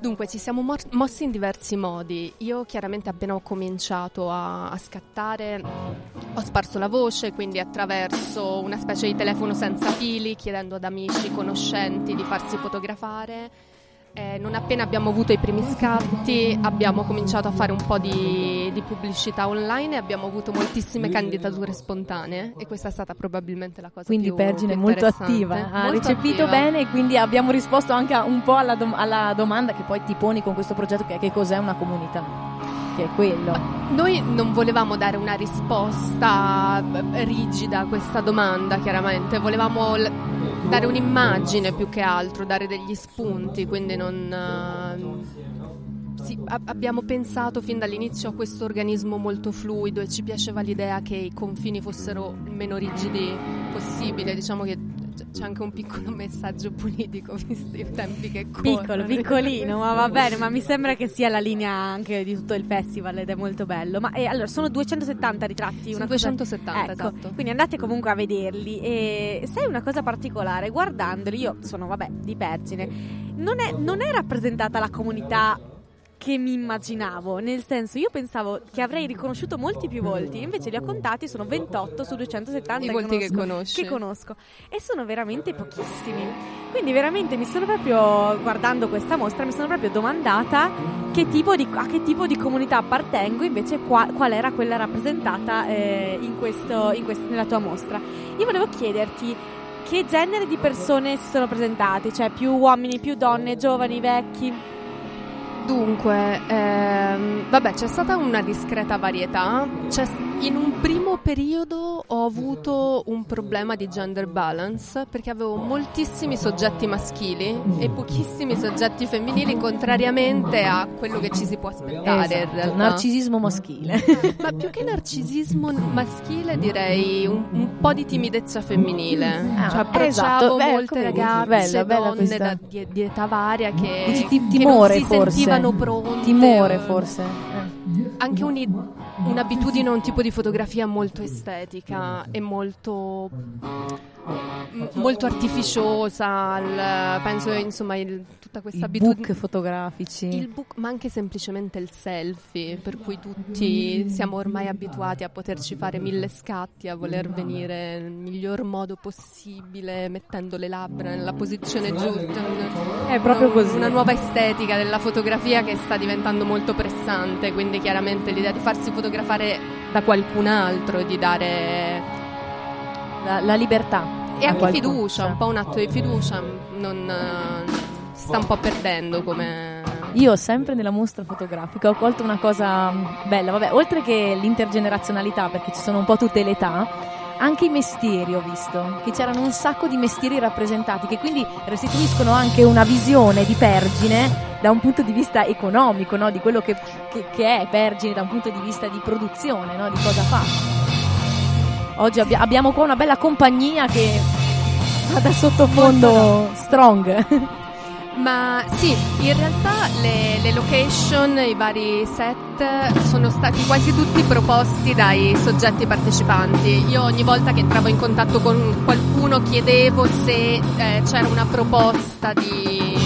Dunque, ci siamo mor- mossi in diversi modi. Io chiaramente appena ho cominciato a, a scattare ho sparso la voce, quindi attraverso una specie di telefono senza fili, chiedendo ad amici, conoscenti di farsi fotografare. Eh, non appena abbiamo avuto i primi scatti abbiamo cominciato a fare un po' di, di pubblicità online e abbiamo avuto moltissime candidature spontanee e questa è stata probabilmente la cosa Quindi più Pergine è più molto attiva, ha Molto recepito attiva. bene e quindi abbiamo risposto anche un po' alla, dom- alla domanda che poi ti poni con questo progetto che è che cos'è una comunità, che è quello. Noi non volevamo dare una risposta eh, rigida a questa domanda, chiaramente, volevamo l- dare un'immagine più che altro, dare degli spunti, quindi non... eh, sì, a- abbiamo pensato fin dall'inizio a questo organismo molto fluido e ci piaceva l'idea che i confini fossero il meno rigidi possibile, diciamo che c'è anche un piccolo messaggio politico visti i tempi che corrono. Piccolo, piccolino, ma va bene, ma mi sembra che sia la linea anche di tutto il festival ed è molto bello. Ma eh, allora sono 270 ritratti, Sono una cosa- 270, Ecco, esatto. Quindi andate comunque a vederli e sai una cosa particolare, guardandoli, io sono vabbè di Pergine, non è, non è rappresentata la comunità che mi immaginavo, nel senso io pensavo che avrei riconosciuto molti più volti, invece li ho contati, sono 28 su 270 I volti che conosco, che conosco e sono veramente pochissimi. Quindi veramente mi sono proprio, guardando questa mostra, mi sono proprio domandata che tipo di, a che tipo di comunità appartengo, invece qua- qual era quella rappresentata eh, in questo- in quest- nella tua mostra. Io volevo chiederti che genere di persone si sono presentate, cioè più uomini, più donne, giovani, vecchi. Dunque, ehm, vabbè, c'è stata una discreta varietà. C'è in un primo periodo ho avuto un problema di gender balance perché avevo moltissimi soggetti maschili e pochissimi soggetti femminili, contrariamente a quello che ci si può aspettare Esatto, narcisismo maschile. Ma più che narcisismo maschile direi un, un po' di timidezza femminile. Ah, cioè approcciavo esatto, molte ragazze, bella, bella donne questa- da- di, di età varia che, Dici ti- che timore non si forse. sentivano pronte. Timore forse. eh. Anche un'abitudine un tipo di fotografia molto estetica e molto molto artificiosa, il- penso insomma il- tutta questa abitudine book fotografici. il book, ma anche semplicemente il selfie, per cui tutti siamo ormai abituati a poterci fare mille scatti, a voler venire nel miglior modo possibile, mettendo le labbra nella posizione giusta. È proprio così. Una nuova estetica della fotografia che sta diventando molto pressante, quindi chiaramente l'idea di farsi fotografare da qualcun altro e di dare La, la libertà. e anche qualcuno, fiducia, un po' un atto di fiducia, non eh, si sta un po' perdendo come Io sempre nella mostra fotografica ho colto una cosa bella, vabbè, oltre che l'intergenerazionalità, perché ci sono un po' tutte le età, anche i mestieri ho visto, che c'erano un sacco di mestieri rappresentati, che quindi restituiscono anche una visione di Pergine da un punto di vista economico, no? di quello che, che- che è Pergine da un punto di vista di produzione, no? di cosa fa. Oggi abbi- abbiamo qua una bella compagnia che fa da sottofondo strong. Ma sì, in realtà le, le location, i vari set sono stati quasi tutti proposti dai soggetti partecipanti. Io ogni volta che entravo in contatto con qualcuno chiedevo se eh, c'era una proposta di,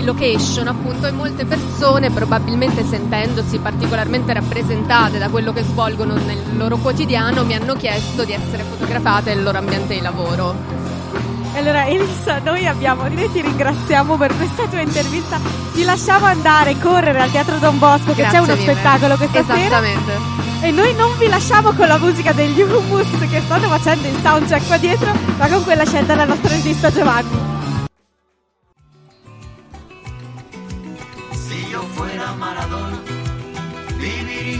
di- location, appunto, e molte persone, probabilmente sentendosi particolarmente rappresentate da quello che svolgono nel loro quotidiano, mi hanno chiesto di essere fotografate nel loro ambiente di lavoro. Allora Elisa, noi abbiamo, noi ti ringraziamo per questa tua intervista, ti lasciamo andare, correre al Teatro Don Bosco che c'è Grazie uno mille. spettacolo questa sera Esattamente. e noi non vi lasciamo con la musica degli Hummus che stanno facendo il soundcheck qua dietro, ma con quella scelta dal nostro regista Giovanni.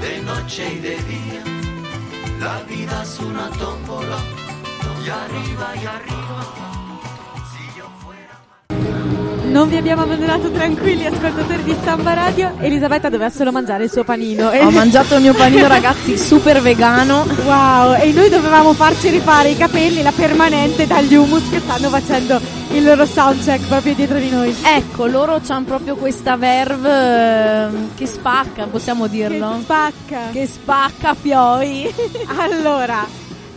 de noche y de día. La vida es una tómbola, y arriba y arriba. Non vi abbiamo abbandonato tranquilli ascoltatori di Samba Radio. Elisabetta doveva solo mangiare il suo panino. Ho mangiato il mio panino, ragazzi, super vegano. Wow, e noi dovevamo farci rifare i capelli, la permanente dagli humus che stanno facendo il loro soundcheck proprio dietro di noi. Ecco, loro hanno proprio questa verve ehm, che spacca, possiamo dirlo? Che spacca. Che spacca fioi. Allora,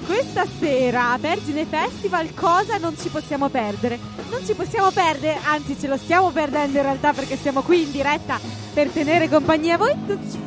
questa sera a Vergine Festival cosa non ci possiamo perdere? Non ci possiamo perdere, anzi ce lo stiamo perdendo in realtà perché siamo qui in diretta per tenere compagnia a voi.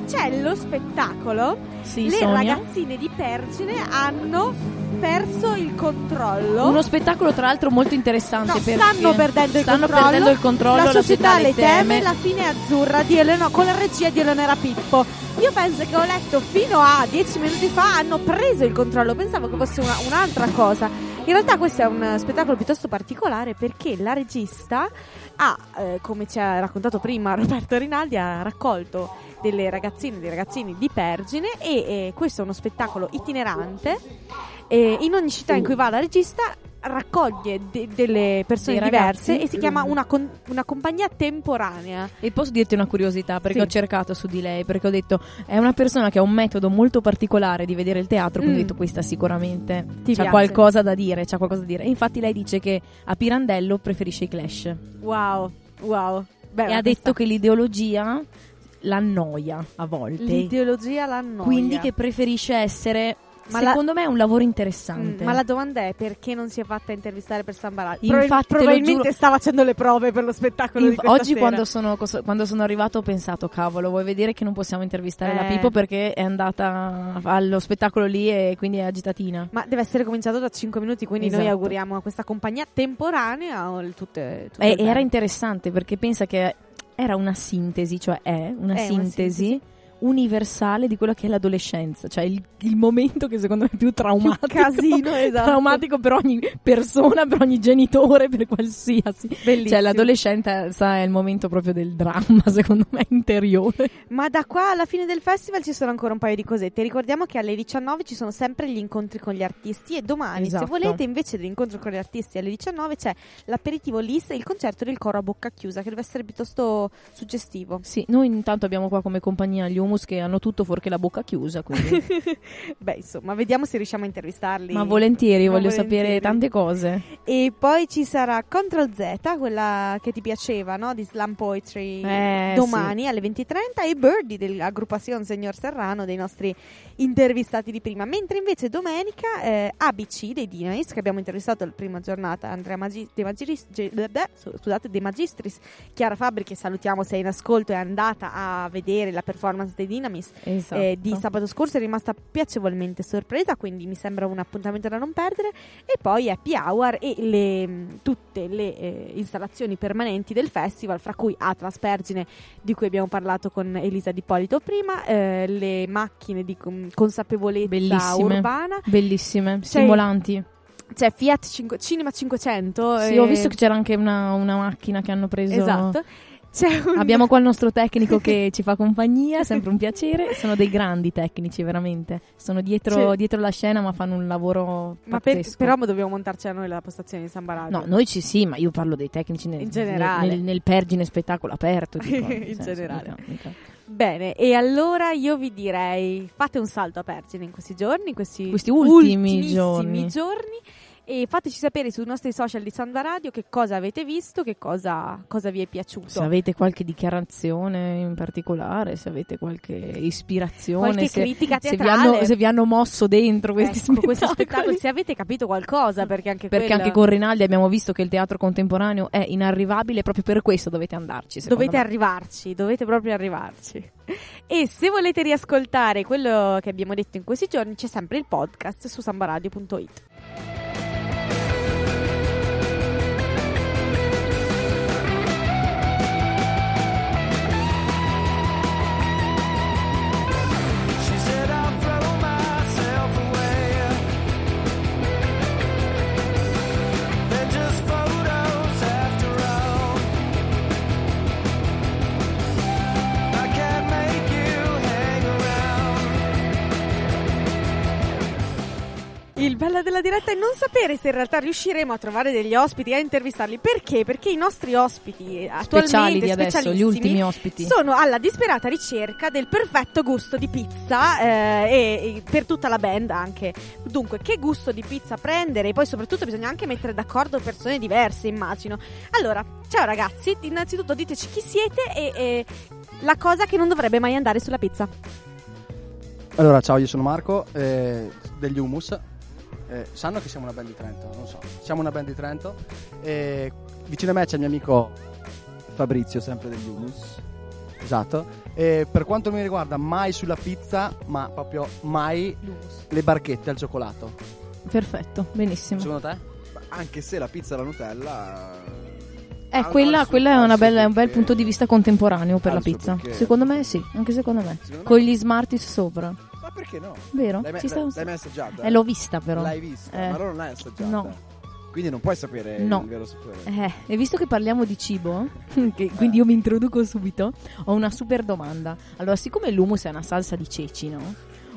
C'è lo spettacolo. Sì, Le Sonia. ragazzine di Pergine hanno perso il controllo. Uno spettacolo tra l'altro molto interessante No, stanno perdendo il stanno controllo. perdendo il controllo, la società le teme, teme. la fine azzurra di Eleno- con la regia di Eleonora Pippo. Io penso che ho letto fino a dieci minuti fa hanno preso il controllo, pensavo che fosse una- un'altra cosa. In realtà questo è un eh, spettacolo piuttosto particolare perché la regista ha, eh, come ci ha raccontato prima Roberto Rinaldi, ha raccolto delle ragazzine e dei ragazzini di Pergine e eh, questo è uno spettacolo itinerante. E in ogni città in cui va la regista raccoglie de- delle persone Dei diverse ragazzi. e si chiama una, con- una compagnia temporanea. E posso dirti una curiosità perché Sì. ho cercato su di lei, perché ho detto è una persona che ha un metodo molto particolare di vedere il teatro, quindi Mm. ho detto questa sicuramente Ti c'ha piace. qualcosa da dire, c'ha qualcosa da dire. E infatti lei dice che a Pirandello preferisce i Clash Wow, wow. Beh, e ha detto che l'ideologia l'annoia a volte. l'ideologia l'annoia. Quindi che preferisce essere Ma la- secondo me è un lavoro Mm, interessante. ma la domanda è perché non si è fatta intervistare per Samba Radio? Infatti, probabilmente giuro- sta facendo le prove per lo spettacolo di Inf- oggi quando sono, quando sono arrivato ho pensato cavolo vuoi vedere che non possiamo intervistare la Eh. Pippo perché è andata allo spettacolo lì e quindi è agitatina Ma deve essere cominciato da 5 minuti, quindi noi Esatto. auguriamo a questa compagnia temporanea tutte, tutto E il bene. era interessante perché pensa che era una sintesi, cioè è una È una sintesi universale di quello che è l'adolescenza, cioè il, il momento che secondo me è più traumatico. casino, esatto. Traumatico per ogni persona, per ogni genitore, per qualsiasi. Bellissimo. Cioè l'adolescenza è il momento proprio del dramma, secondo me, interiore. Ma da qua alla fine del festival ci sono ancora un paio di cosette. Ricordiamo che alle 19 ci sono sempre gli incontri con gli artisti e domani, Esatto. se volete, invece dell'incontro con gli artisti alle 19 c'è l'aperitivo LIS e il concerto del coro a bocca chiusa che deve essere piuttosto suggestivo. Sì, noi intanto abbiamo qua come compagnia gli humus che hanno tutto fuorché la bocca chiusa. Beh, insomma, vediamo se riusciamo a intervistarli. Ma volentieri, Ma voglio volentieri. sapere tante cose. E poi ci sarà Control Z, quella che ti piaceva, no? Di Slam Poetry Eh, domani alle 20.30 e Birdie dell'aggruppazione Signor Serrano dei nostri intervistati di prima. Mentre invece domenica eh, ABC dei Dynamis, che abbiamo intervistato la prima giornata, Andrea Magi- De Magistris, Ge- beh, beh, scusate, De Magistris, Chiara Fabri, che salutiamo se è in ascolto, è andata a vedere la performance dei Dynamis Esatto. eh, di sabato scorso è rimasta piacevolmente sorpresa, quindi mi sembra un appuntamento da non perdere. E poi Happy Hour e le, mh, tutte le eh, installazioni permanenti del festival, fra cui Atlas Pergine, di cui abbiamo parlato con Elisa Di Polito prima, eh, le macchine di consapevolezza Bellissime. urbana. Bellissime, stimolanti. C'è Fiat 5 Cinema 500. Sì, eh, ho visto che c'era anche una, una macchina che hanno preso. Esatto. Un- Abbiamo qua il nostro tecnico che ci fa compagnia, sempre un piacere. Sono dei grandi tecnici, veramente. Sono dietro, dietro la scena, ma fanno un lavoro Ma per- pazzesco. però dobbiamo montarci a noi la postazione di Samba Radio. No, noi ci sì, ma io parlo dei tecnici nel, In generale. nel, nel Pergine spettacolo aperto. nel In senso, generale. mica- mica. Bene, e allora io vi direi fate un salto a Pergine in questi giorni, in questi, Questi ultimi giorni. giorni, e fateci sapere sui nostri social di Samba Radio che cosa avete visto, che cosa, cosa vi è piaciuto. Se avete qualche dichiarazione in particolare, se avete qualche ispirazione, Qualche se, critica se vi, teatrale. hanno, se vi hanno mosso dentro questi Ecco, questi spettacoli. spettacoli, se avete capito qualcosa, perché anche Perché quello- anche con Rinaldi abbiamo visto che il teatro contemporaneo è inarrivabile, proprio per questo dovete andarci. Dovete me. arrivarci, dovete proprio arrivarci. E se volete riascoltare quello che abbiamo detto in questi giorni, c'è sempre il podcast su sambaradio.it. bella della diretta è non sapere se in realtà riusciremo a trovare degli ospiti e a intervistarli. Perché? Perché i nostri ospiti eh, attualmente Speciali di adesso, gli ultimi ospiti. sono alla disperata ricerca del perfetto gusto di pizza eh, e, e per tutta la band anche. Dunque, che gusto di pizza prendere? E poi soprattutto bisogna anche mettere d'accordo persone diverse, immagino. Allora, ciao ragazzi, innanzitutto diteci chi siete e, e la cosa che non dovrebbe mai andare sulla pizza. Allora, ciao, io sono Marco eh, degli Humus. Eh, sanno che siamo una band di Trento? Non so. Siamo una band di Trento. E vicino a me c'è il mio amico Fabrizio, sempre degli Humus. Esatto. E per quanto mi riguarda, mai sulla pizza, ma proprio mai le barchette al cioccolato. Perfetto, benissimo. Secondo te? Anche se la pizza alla Nutella... Eh, quella, quella è, bella- è un bel punto di vista contemporaneo per la pizza. Secondo me sì, anche secondo me. Secondo Con me- gli Smarties sopra. Perché no? Vero? L'hai, mai- Ci l'hai- l'hai mai assaggiata? Eh, l'ho vista però. L'hai vista, Eh. ma allora non l'hai assaggiata. No. Quindi non puoi sapere No. il vero sapore. Eh, e visto che parliamo di cibo, che quindi io mi introduco subito, ho una super domanda. Allora, siccome l'hummus è una salsa di ceci, no?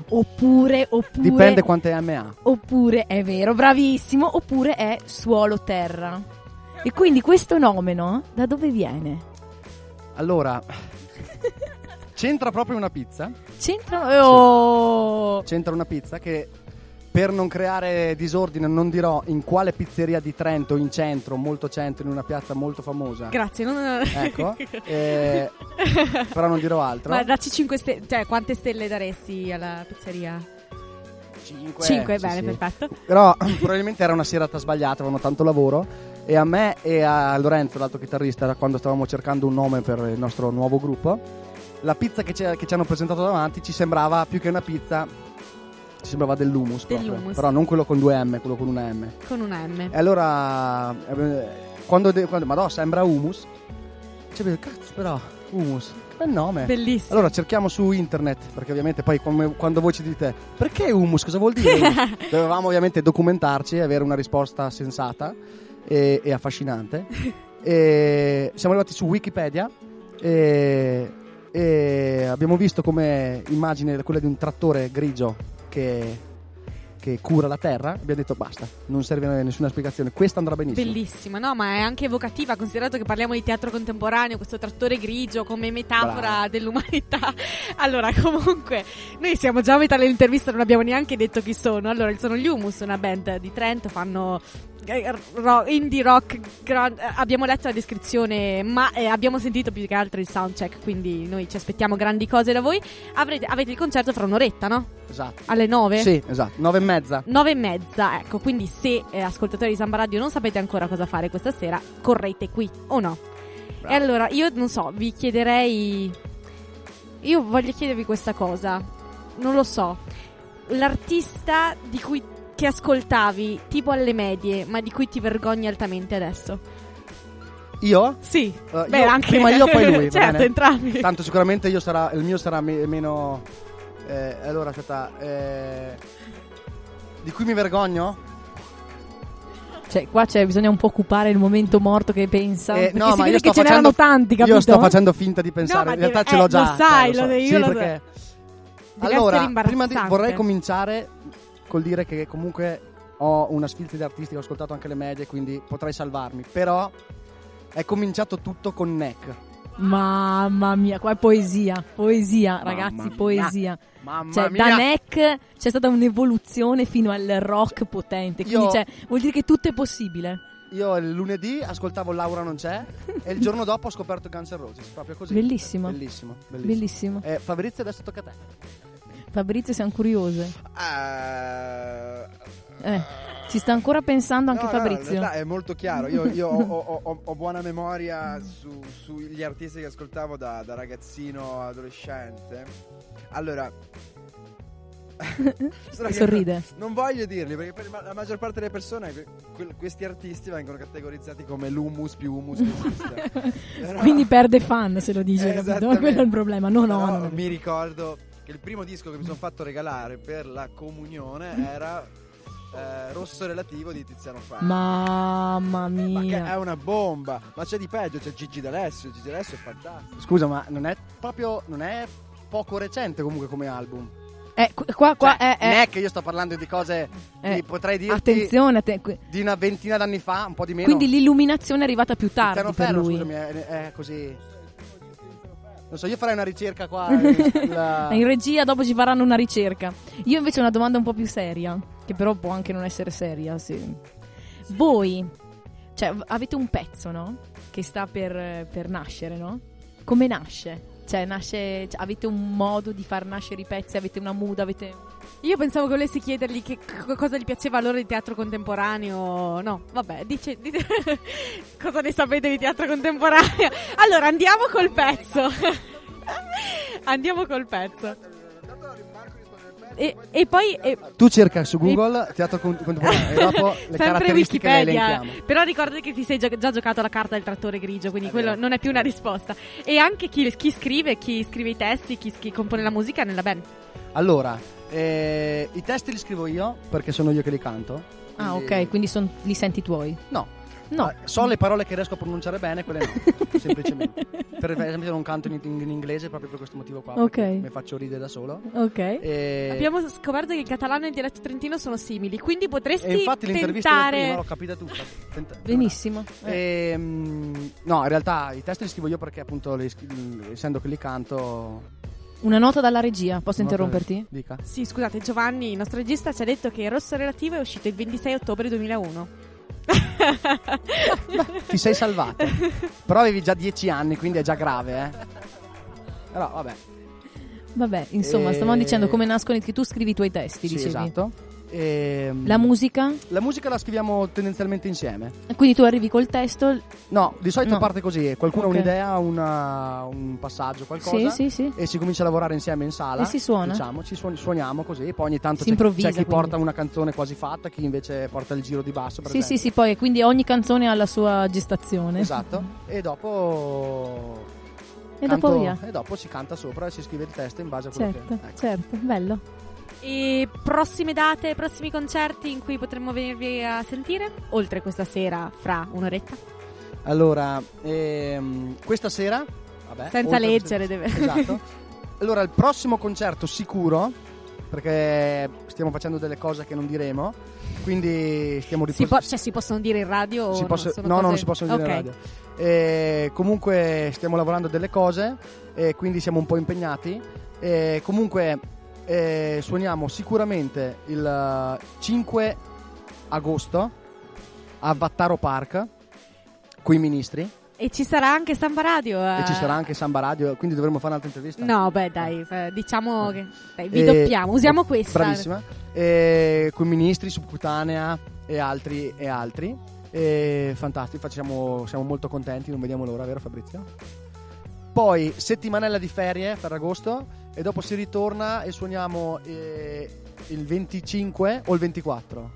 Oppure, oppure... Dipende quante M ha. Oppure, è vero, bravissimo, oppure è suolo-terra. E quindi questo nome, no? Da dove viene? Allora, c'entra proprio una pizza. C'entra... Oh! C'entra una pizza che per non creare disordine non dirò in quale pizzeria di Trento, in centro, molto centro, in una piazza molto famosa. Grazie. Non... Ecco, eh, però non dirò altro. Ma dacci 5 stelle, cioè quante stelle daresti alla pizzeria? 5, 5, bene, perfetto. Però probabilmente era una serata sbagliata, avevano tanto lavoro. E a me e a Lorenzo, l'altro chitarrista, quando stavamo cercando un nome per il nostro nuovo gruppo, la pizza che, che ci hanno presentato davanti ci sembrava più che una pizza, ci sembrava dell'humus proprio. Dell'hummus. Però non quello con due M, quello con una M. Con una M. E allora, eh, quando, de- quando ma no, sembra humus, cioè, cazzo però, humus, che bel nome. Bellissimo. Allora cerchiamo su internet, perché ovviamente poi come- quando voi ci dite perché humus, cosa vuol dire? humus?" Dovevamo ovviamente documentarci e avere una risposta sensata e, e affascinante. E siamo arrivati su Wikipedia e, e abbiamo visto come immagine quella di un trattore grigio che, che cura la terra. Abbiamo detto basta, non serve nessuna spiegazione, questa andrà benissimo. Bellissima, no? Ma è anche evocativa, considerato che parliamo di teatro contemporaneo, questo trattore grigio come metafora Brava. dell'umanità. Allora, comunque, noi siamo già a metà dell'intervista, non abbiamo neanche detto chi sono. Allora, sono gli Humus, una band di Trento, fanno indie rock. gran- eh, abbiamo letto la descrizione, ma eh, abbiamo sentito più che altro il soundcheck, quindi noi ci aspettiamo grandi cose da voi. Avrete, avete il concerto fra un'oretta, no? Esatto. Alle 9? Sì, esatto, nove e mezza. 9 e mezza, ecco, quindi se eh, ascoltatori di Samba Radio non sapete ancora cosa fare questa sera, correte qui o no? Bravo. E allora, io non so, vi chiederei... Io voglio chiedervi questa cosa, non lo so, l'artista di cui che ascoltavi tipo alle medie, ma di cui ti vergogni altamente adesso? Io? Sì, Uh, beh, io- anche prima io poi lui, certo, bene? entrambi. Tanto sicuramente io sarà, il mio sarà me- meno... eh, allora, aspetta... eh, di cui mi vergogno? Cioè, qua c'è, bisogna un po' occupare il momento morto che pensa. Eh, perché no, si ma vede io che sto ce n'erano facendo- tanti, capito? Io sto facendo finta di pensare, ma in realtà deve- ce l'ho eh, già. lo sai, cioè, lo so. devi- Sì, io lo perché... Allora, prima di, vorrei cominciare col dire che comunque ho una sfilza di artisti, ho ascoltato anche le medie, quindi potrei salvarmi. Però è cominciato tutto con Neck. Mamma mia, qua è poesia, poesia, Mamma ragazzi, mia. poesia. Mamma Cioè, mia! da Neck c'è stata un'evoluzione fino al rock potente. Quindi, Io- cioè, vuol dire che tutto è possibile. Io il lunedì ascoltavo Laura non c'è e il giorno dopo ho scoperto Guns N' Roses, proprio così. Bellissimo. Bellissimo, bellissimo. Bellissimo. Eh, Fabrizio adesso tocca a te. Fabrizio, siamo curiose. Eh, Eh, ci sta ancora pensando anche no, no, Fabrizio. realtà è molto chiaro. Io, io ho, ho- ho- buona memoria su- sugli artisti che ascoltavo da, da ragazzino adolescente. Allora, Sorride. Non voglio dirli perché per la maggior parte delle persone que- que- questi artisti vengono categorizzati come l'humus più humus che esiste. Però- Quindi perde fan se lo dice, capito? Quello è il problema. No, no, Però no. mi ricordo che il primo disco che mi sono fatto regalare per la comunione era eh, Rosso Relativo di Tiziano Ferro. Mamma Ma che mia. è una bomba, ma c'è di peggio, c'è Gigi D'Alessio, Gigi D'Alessio è fantastico. Scusa, ma non è proprio non è poco recente comunque come album. Eh, qu- qua, qua, Cioè, eh, Non eh, è che io sto parlando di cose eh, che potrei dirti Attenzione, atten- di una ventina d'anni fa, un po' di meno. quindi l'illuminazione è arrivata più tardi per Terraferro, lui. scusami, è, è così. Non so, io farei una ricerca qua. la- In regia dopo ci faranno una ricerca. Io invece ho una domanda un po' più seria, che però può anche non essere seria. sì. Voi, cioè, avete un pezzo, no? Che sta per, per nascere, no? Come nasce? Cioè, nasce, cioè, avete un modo di far nascere i pezzi? Avete una mood? Avete... Io pensavo che volessi chiedergli che cosa gli piaceva a loro di teatro contemporaneo. No, vabbè, dice, dite cosa ne sapete di teatro contemporaneo. Allora, andiamo col pezzo. andiamo col pezzo. E, e poi e- Tu cerca su Google teatro con- contemporaneo e dopo le sempre le Wikipedia. elenchiamo. Però ricordati che ti sei gio- già giocato la carta del trattore grigio, quindi È quello vero. non è più una risposta. E anche chi, chi scrive, chi scrive i testi, chi, chi compone la musica nella band. Allora, eh, i testi li scrivo io perché sono io che li canto. Ah, quindi- ok, quindi son- li senti tuoi. No. No. Eh, So le parole che riesco a pronunciare bene, quelle no, semplicemente. Per esempio non canto in, in inglese proprio per questo motivo qua, Ok. mi faccio ridere da solo. Ok. E, Abbiamo scoperto che il catalano e il dialetto trentino sono simili, quindi potresti e infatti l'intervista tentare... prima l'ho capita tutta. Tenta- Benissimo. Eh. Ehm, no, in realtà i testi li scrivo io perché appunto li essendo che li canto... Una nota dalla regia, posso nota- interromperti? Dica. Sì, scusate, Giovanni, il nostro regista, ci ha detto che Rosso Relativo è uscito il 26 ottobre 2001. Ti sei salvato. Però avevi già dieci anni, quindi è già grave, eh. Però vabbè. Vabbè, insomma, Eh, stavamo dicendo come nascono, che tu scrivi i tuoi testi, Sì, dicevi. esatto. Ehm, La musica? la musica la scriviamo tendenzialmente insieme. Quindi tu arrivi col testo. No, di solito No. parte così: qualcuno Ok. ha un'idea, una- un passaggio, qualcosa. Sì, sì, sì. E si comincia a lavorare insieme in sala. E si suona. Diciamo, ci suoni- suoniamo così. Poi ogni tanto Si c'è, c'è chi quindi. porta una canzone quasi fatta, chi invece porta il giro di basso. Sì, sì, esempio. sì, poi quindi ogni canzone ha la sua gestazione. Esatto. E dopo. E canto- dopo via. E dopo si canta sopra e si scrive il testo in base a quello Certo, che. ecco. certo, bello. E prossime date, prossimi concerti in cui potremmo venirvi a sentire? Oltre questa sera, fra un'oretta. Allora, ehm, questa sera. Vabbè, Senza oltre leggere, deve- Esatto. Allora, il prossimo concerto sicuro. Perché stiamo facendo delle cose che non diremo. Quindi stiamo Si, riposando. po- cioè, si possono dire in radio? Si o posso- no, no, cose- non si possono dire Ok. in radio. Eh, comunque stiamo lavorando a delle cose e quindi siamo un po' impegnati. Eh, comunque eh, suoniamo sicuramente il eh, 5 agosto a Vattaro Park con i ministri E ci sarà anche Samba Radio? e eh? ci sarà anche Samba Radio, quindi dovremo fare un'altra intervista. No, beh, dai, eh, diciamo che dai, vi Eh, doppiamo, usiamo questa. Bravissima. Eh, con i ministri, subcutanea e altri e altri. Eh, fantastico, facciamo, siamo molto contenti, non vediamo l'ora, vero Fabrizio? Poi settimanella di ferie per agosto e dopo si ritorna e suoniamo eh, il 25 o il 24?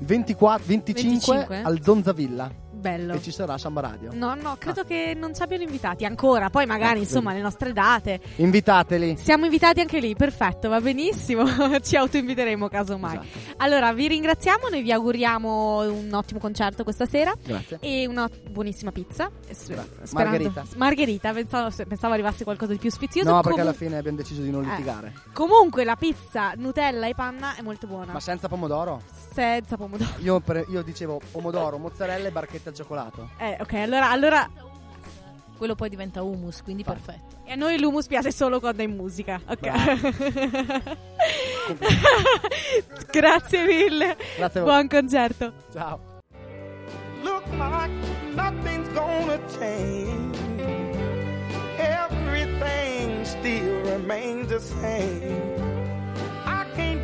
Il 24, 25, 25? al Donzavilla Bello. e ci sarà Samba Radio. No, no, credo che non ci abbiano invitati ancora. Poi magari, Ah, insomma, vedi. le nostre date. Invitateli. Siamo invitati anche lì, perfetto, va benissimo. ci autoinviteremo casomai. Esatto. Allora, vi ringraziamo, noi vi auguriamo un ottimo concerto questa sera. Grazie. E una buonissima pizza. Sperando- Margherita. Margherita, pensavo, pensavo arrivasse qualcosa di più sfizioso. No, perché Comu- alla fine abbiamo deciso di non Eh. litigare. Comunque, la pizza, Nutella e panna è molto buona. Ma senza pomodoro? Senza pomodoro. Io, per- io dicevo pomodoro, mozzarella e barchetta al cioccolato. Eh, ok, allora, allora Quello poi diventa hummus, quindi Vai. perfetto. E a noi l'humus piace solo quando è in musica. Ok. Grazie mille. Grazie a voi. Buon concerto. Ciao. look like nothing's gonna change. Everything still remains the same. I can't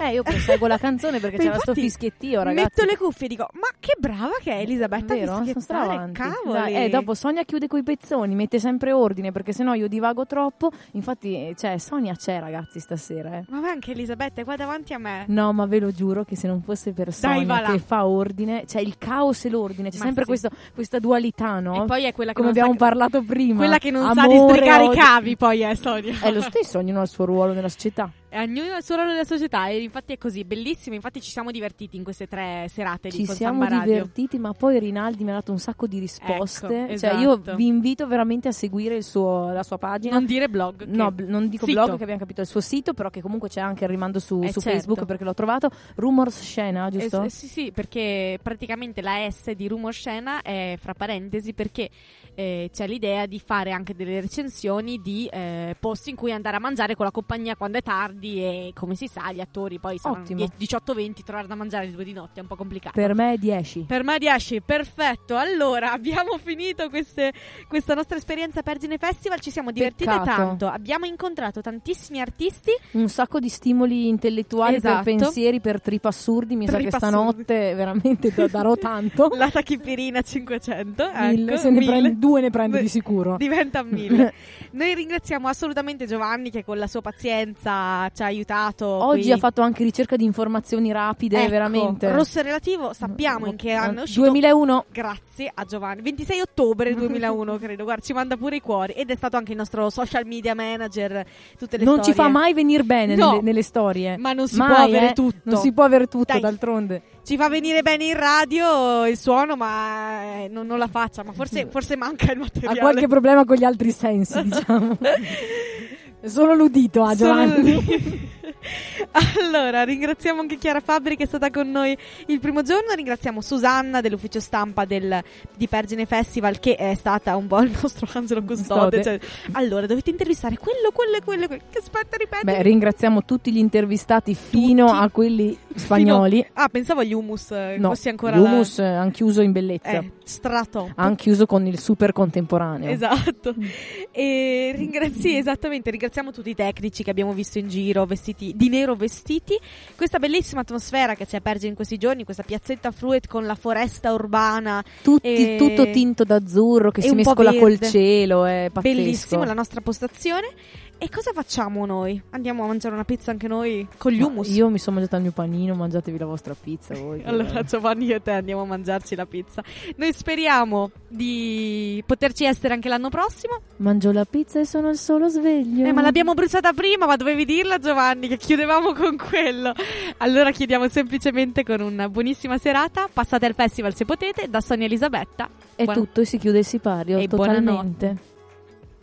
Eh, io proseguo la canzone perché c'era sto infatti fischiettio, ragazzi. Metto le cuffie e dico, ma che brava che è Elisabetta Vero? Sono stravanti. cavoli. Dai, eh, dopo Sonia chiude coi pezzoni, mette sempre ordine perché sennò io divago troppo. Infatti, eh, cioè, Sonia c'è, ragazzi, stasera. Eh. Ma anche Elisabetta è qua davanti a me. No, ma ve lo giuro che se non fosse per Dai, Sonia là. che fa ordine, cioè il caos e l'ordine, c'è Ma sempre sì. questo- questa dualità, no? E poi è quella che Come abbiamo sa- parlato prima. Quella che non sa Amore, districare i odio. cavi, poi è Sonia. È lo stesso, ognuno ha il suo ruolo nella società. E ognuno ha il suo ruolo nella società e infatti è così, bellissimo. Infatti ci siamo divertiti in queste tre serate di Ci siamo divertiti, ma poi Rinaldi mi ha dato un sacco di risposte. Ecco, Cioè, io esatto. vi invito veramente a seguire il suo- la sua pagina. Non dire blog. No, bl- non dico Sito. blog che abbiamo capito il suo sito, però che comunque c'è anche il rimando su, Eh, su certo. Facebook perché l'ho trovato. Rumors Scena, giusto? Eh, sì, sì, perché praticamente la S di Rumor Scena è fra parentesi perché eh, c'è l'idea di fare anche delle recensioni di eh, posti in cui andare a mangiare con la compagnia quando è tardi e come si sa gli attori poi sono Ottimo. 18-20 trovare da mangiare alle due di notte è un po' complicato. Per me è 10. Per me 10, perfetto. Allora, abbiamo finito queste- questa nostra esperienza Pergine Festival, ci siamo divertite Peccato. tanto, abbiamo incontrato tantissimi artisti. Un sacco di stimoli intellettuali Esatto. per pensieri, per trip assurdi. Mi sa Trip che assurdi. stanotte veramente da- darò tanto. La tachipirina 500, Mille, ecco, se ne mille. prende due ne prendo Beh, di sicuro. Diventa mille. Noi ringraziamo assolutamente Giovanni che con la sua pazienza ci ha aiutato. Oggi qui. ha fatto anche ricerca di informazioni rapide, Ecco, veramente. Rosso relativo, sappiamo in che anno è uscito. 2001. Grazie a Giovanni. 26 ottobre 2001, credo. Guarda, ci manda pure i cuori. Ed è stato anche il nostro social media manager. Tutte le Non storie. ci fa mai venire bene No. nelle, nelle storie. Ma non si Mai, può avere eh. tutto. Non si può avere tutto, Dai. d'altronde. Ci fa venire bene in radio il suono, ma eh, non, non la faccia. Ma forse, forse manca il Ha materiale. qualche problema con gli altri sensi, diciamo. Solo l'udito ha Solo Giovanni. Allora, ringraziamo anche Chiara Fabbri che è stata con noi il primo giorno. Ringraziamo Susanna dell'ufficio stampa del, di Pergine Festival, che è stata un po' il nostro angelo custode. Cioè, allora, dovete intervistare quello, quello e quello. quello. Che aspetta, ripeto. Beh, ringraziamo tutti gli intervistati fino Tutti. a quelli spagnoli. Ah, pensavo agli humus. eh, No, fossi ancora gli humus eh, han chiuso in bellezza. Eh, strato. Han chiuso con il super contemporaneo. Esatto. E ringrazi, esattamente, ringraziamo tutti i tecnici che abbiamo visto in giro, vestiti di nero vestiti. Questa bellissima atmosfera che ci è Perge in questi giorni, questa piazzetta Fruit con la foresta urbana. Tutti- E- Tutto tinto d'azzurro che si mescola col cielo, è pazzesco. Bellissimo la nostra postazione. E cosa facciamo noi? Andiamo a mangiare una pizza anche noi con gli Ma hummus? Io mi sono mangiato il mio panino, mangiatevi la vostra pizza voi. Allora Giovanni e te andiamo a mangiarci la pizza. Noi speriamo di poterci essere anche l'anno prossimo. Mangio la pizza e sono il solo sveglio. Eh, ma l'abbiamo bruciata prima, ma dovevi dirla Giovanni che chiudevamo con quello. Allora chiudiamo semplicemente con una buonissima serata. Passate al festival se potete, da Sonia Elisabetta. È Buona- tutto e si chiude il sipario, E totalmente. buonanotte.